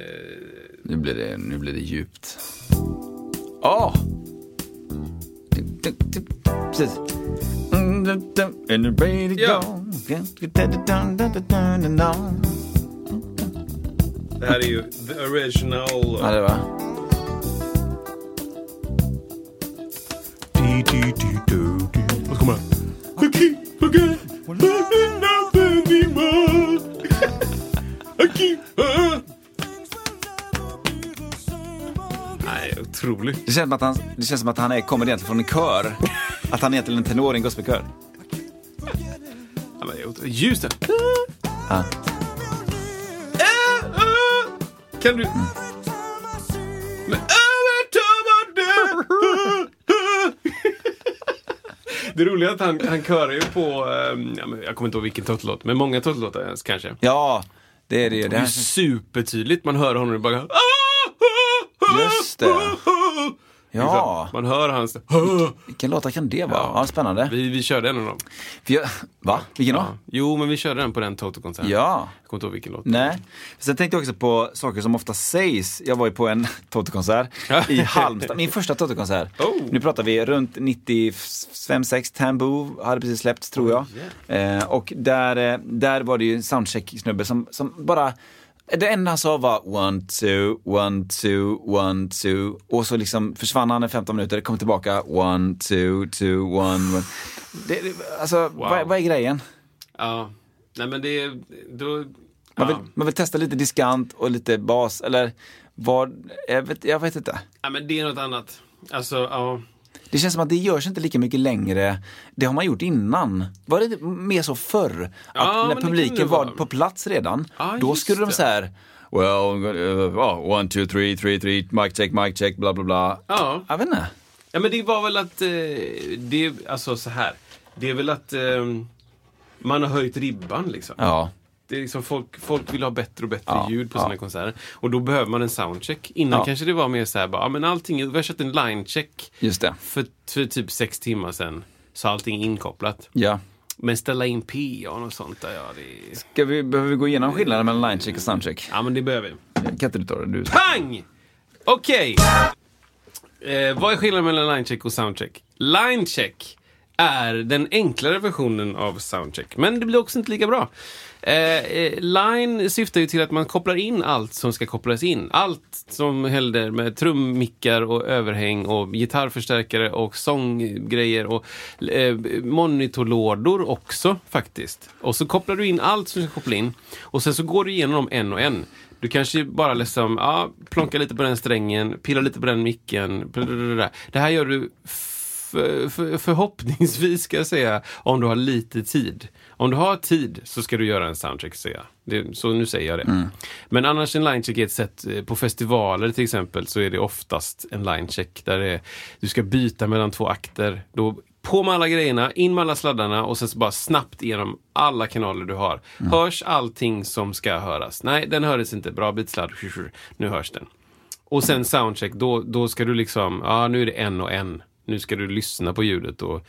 nu, blir det, nu blir det djupt. Åh! Precis. And the radio Ja. det här är ju the original. Ja, det var. Och så kommer han. I keep forget, nothing anymore. I keep on. Nej, otroligt. Det känns, som att han, det känns som att han är, kommer egentligen från en kör. Att han är egentligen en tenor i en gospelkör. Men det. Ja. Kan du... Men I do- Det roliga är att han, han körar ju på, men jag kommer inte ihåg vilken Toto-låt, men många ens kanske. Ja, det är det. Det det är supertydligt, man hör honom i bara... Just det. Ja, Man hör hans... vilken låtar kan det vara? Ja, spännande. Vi, vi körde en av dem. Jag, va? Vilken då? Ja. Jo, men vi körde den på den Toto-konserten. Ja. Jag kommer inte ihåg vilken låt. Nej. Sen tänkte jag också på saker som ofta sägs. Jag var ju på en Toto-konsert i Halmstad, min första Toto-konsert. Oh. Nu pratar vi runt 95-6, Tamboo hade precis släppts tror jag. Eh, och där, eh, där var det ju en soundcheck-snubbe som, som bara det enda han sa var one, two, one, two, one, two. Och så liksom försvann han i 15 minuter, kom tillbaka, one, two, two, one, one. Det, alltså, vad, vad är grejen? Ja. Nej, men det är... Då... Man vill, Ja. man vill testa lite diskant och lite bas, eller vad, jag vet, jag vet inte. ja, men det är något annat. Alltså, ja. Det känns som att det görs inte lika mycket längre. Det har man gjort innan. Var det mer så förr? Att Ja, när publiken var på plats redan, Ja, då skulle de så här Well, uh, oh, one, two, three, three, three, mic check, mic check, bla bla bla. Ja. Jag vet inte. Ja men det var väl att, eh, det, alltså så här. Det är väl att eh, man har höjt ribban liksom. Ja. Det är liksom folk, folk vill ha bättre och bättre Ja, ljud på ja. sina konserter. Och då behöver man en soundcheck. Innan Ja. kanske det var mer så här, bara, men allting, vi har kört en linecheck Just det. för, för typ sex timmar sedan. Så allting är inkopplat. Ja. Men ställa in PA och sånt där, ja det. Ska vi, behöver vi gå igenom skillnaden mellan linecheck och soundcheck? Ja men det behöver vi. Kan inte du ta det? Du. Pang! Okej. Eh, vad är skillnaden mellan linecheck och soundcheck? Linecheck är den enklare versionen av soundcheck, men det blir också inte lika bra. Eh, eh, line syftar ju till att man kopplar in allt som ska kopplas in. Allt som händer med trummickar och överhäng och gitarrförstärkare och sånggrejer och eh, monitorlådor också faktiskt. Och så kopplar du in allt som ska koppla in och sen så går du igenom dem en och en. Du kanske bara liksom, ja, plonka lite på den strängen, pilla lite på den micken. Det här gör du för, för, förhoppningsvis ska jag säga, om du har lite tid. Om du har tid så ska du göra en soundcheck, säger jag. Det, så nu säger jag det. Men annars en linecheck är ett sätt, eh, på festivaler till exempel, så är det oftast en linecheck där är, du ska byta mellan två akter. Då på med alla grejerna, in med alla sladdarna och sen så bara snabbt igenom alla kanaler du har. Hörs allting som ska höras? Nej, den hördes inte. Bra bitsladd. Nu hörs den. Och sen soundcheck, då, då ska du liksom, ja nu är det en och en. Nu ska du lyssna på ljudet och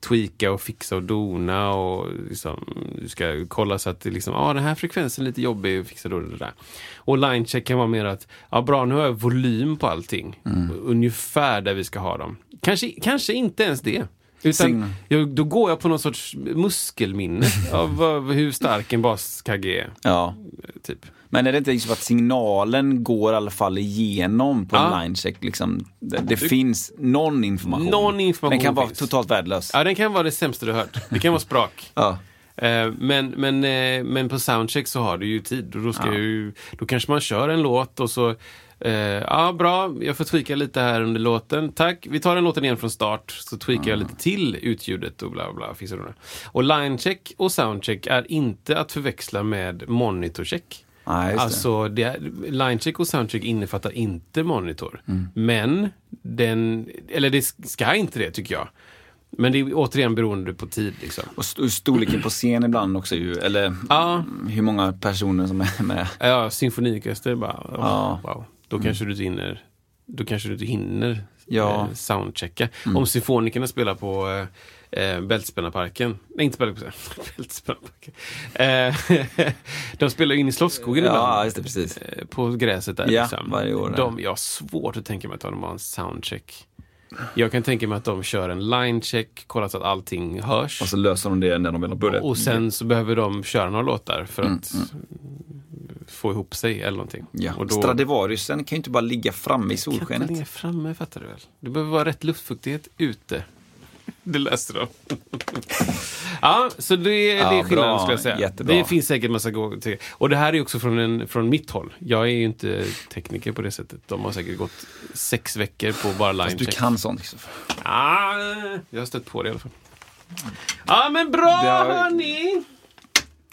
tweaka och fixa och dona och liksom, du ska kolla så att det liksom, ja den här frekvensen är lite jobbig, fixa då det där. Och linecheck kan vara mer att, ja bra nu har jag volym på allting. Ungefär där vi ska ha dem. Kanske, kanske inte ens det. Utan jag, då går jag på någon sorts muskelminne av vad, hur stark en baskagge är. Ja. Typ. Men är det inte liksom att signalen går i alla fall igenom på Ja. linecheck? Liksom, det det finns någon information. Någon information Den kan vara finns. totalt värdelös. Ja, den kan vara det sämsta du hört. Det kan vara sprak. Ja. Eh, Men, men, eh, men på soundcheck så har du ju tid och då, ska ju, då kanske man kör en låt och så eh, Ja, bra, jag får tweaka lite här under låten. Tack, vi tar den låten igen från start. Så tweakar jag lite till utljudet och bla bla. fixar. Och linecheck och soundcheck är inte att förväxla med monitorcheck. Det. Alltså, det är, linecheck och soundcheck innefattar inte monitor. Mm. Men, den, eller det ska inte det tycker jag. Men det är återigen beroende på tid. Liksom. Och st- storleken på scen ibland också ju, eller Ja. hur många personer som är med. Ja, symfoniorkester bara, oh, Ja. wow. Då kanske du inte hinner, då kanske du inte hinner Ja. eh, soundchecka. Om symfonikerna spelar på eh, eh, Bältspännarparken, nej inte Bältspännarparken. Eh, de spelar in i Slottsskogen Ja, ibland. just det, precis. eh, På gräset där. Ja, liksom. varje år. De, jag har svårt att tänka mig att de har en soundcheck. Jag kan tänka mig att de kör en linecheck, kollar så att allting hörs. Och så löser de det när de väl har börjat. Och sen så behöver de köra några låtar för Mm, att få ihop sig eller någonting. Ja. Och då, Stradivariusen kan ju inte bara ligga framme i kan inte solskenet. ligga framme, fattar du väl? Det behöver vara rätt luftfuktighet ute. Det läste de. ja, så det, det Ja, är skillnaden bra. skulle jag säga. Jättebra. Det finns säkert massa till. Och det här är också från, en, från mitt håll. Jag är ju inte tekniker på det sättet. De har säkert gått sex veckor på bara line Fast du kan sånt. Kristoffer. Ah, jag har stött på det i alla fall. Ja, men bra Det har- hörni!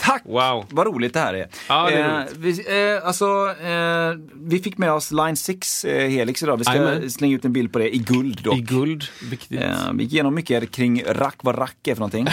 Tack! Wow. Vad roligt det här är. Ja, det är eh, vi, eh, alltså, eh, vi fick med oss Line 6 eh, Helix idag. Vi ska Jajamän. slänga ut en bild på det i guld dock. I guld, viktigt. Eh, vi gick igenom mycket kring rack, vad rack är för någonting.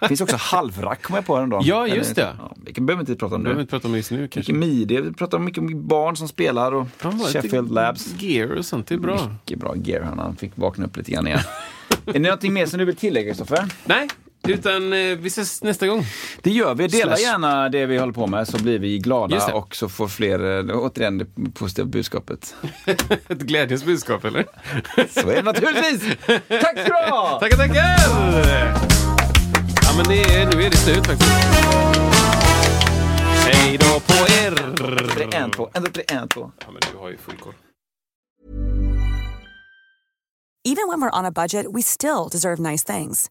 Det finns också halvrack kom jag på häromdagen. Ja, just det. Ja, vi behöver inte prata om behöver det. inte prata om det just nu kanske. Mycket midi, vi pratar mycket om barn som spelar och Ja, Sheffield Labs. Gear och sånt, det är bra. Mycket bra gear, Han fick vakna upp lite grann igen. är det någonting mer som du vill tillägga Kristoffer? Nej, utan eh, vi ses nästa gång. Det gör vi. Dela Slash. gärna det vi håller på med så blir vi glada och så får fler, eh, återigen det positiva budskapet. Ett glädjens budskap, eller? Så är det naturligtvis! Tack ska du ha! Tackar, tackar! Ja, men det är, nu är det slut faktiskt. Hej då på er! Det är en, två, en, två, tre, en, två. Ja, men du har ju full koll. Even when we're on a budget, we still deserve nice things.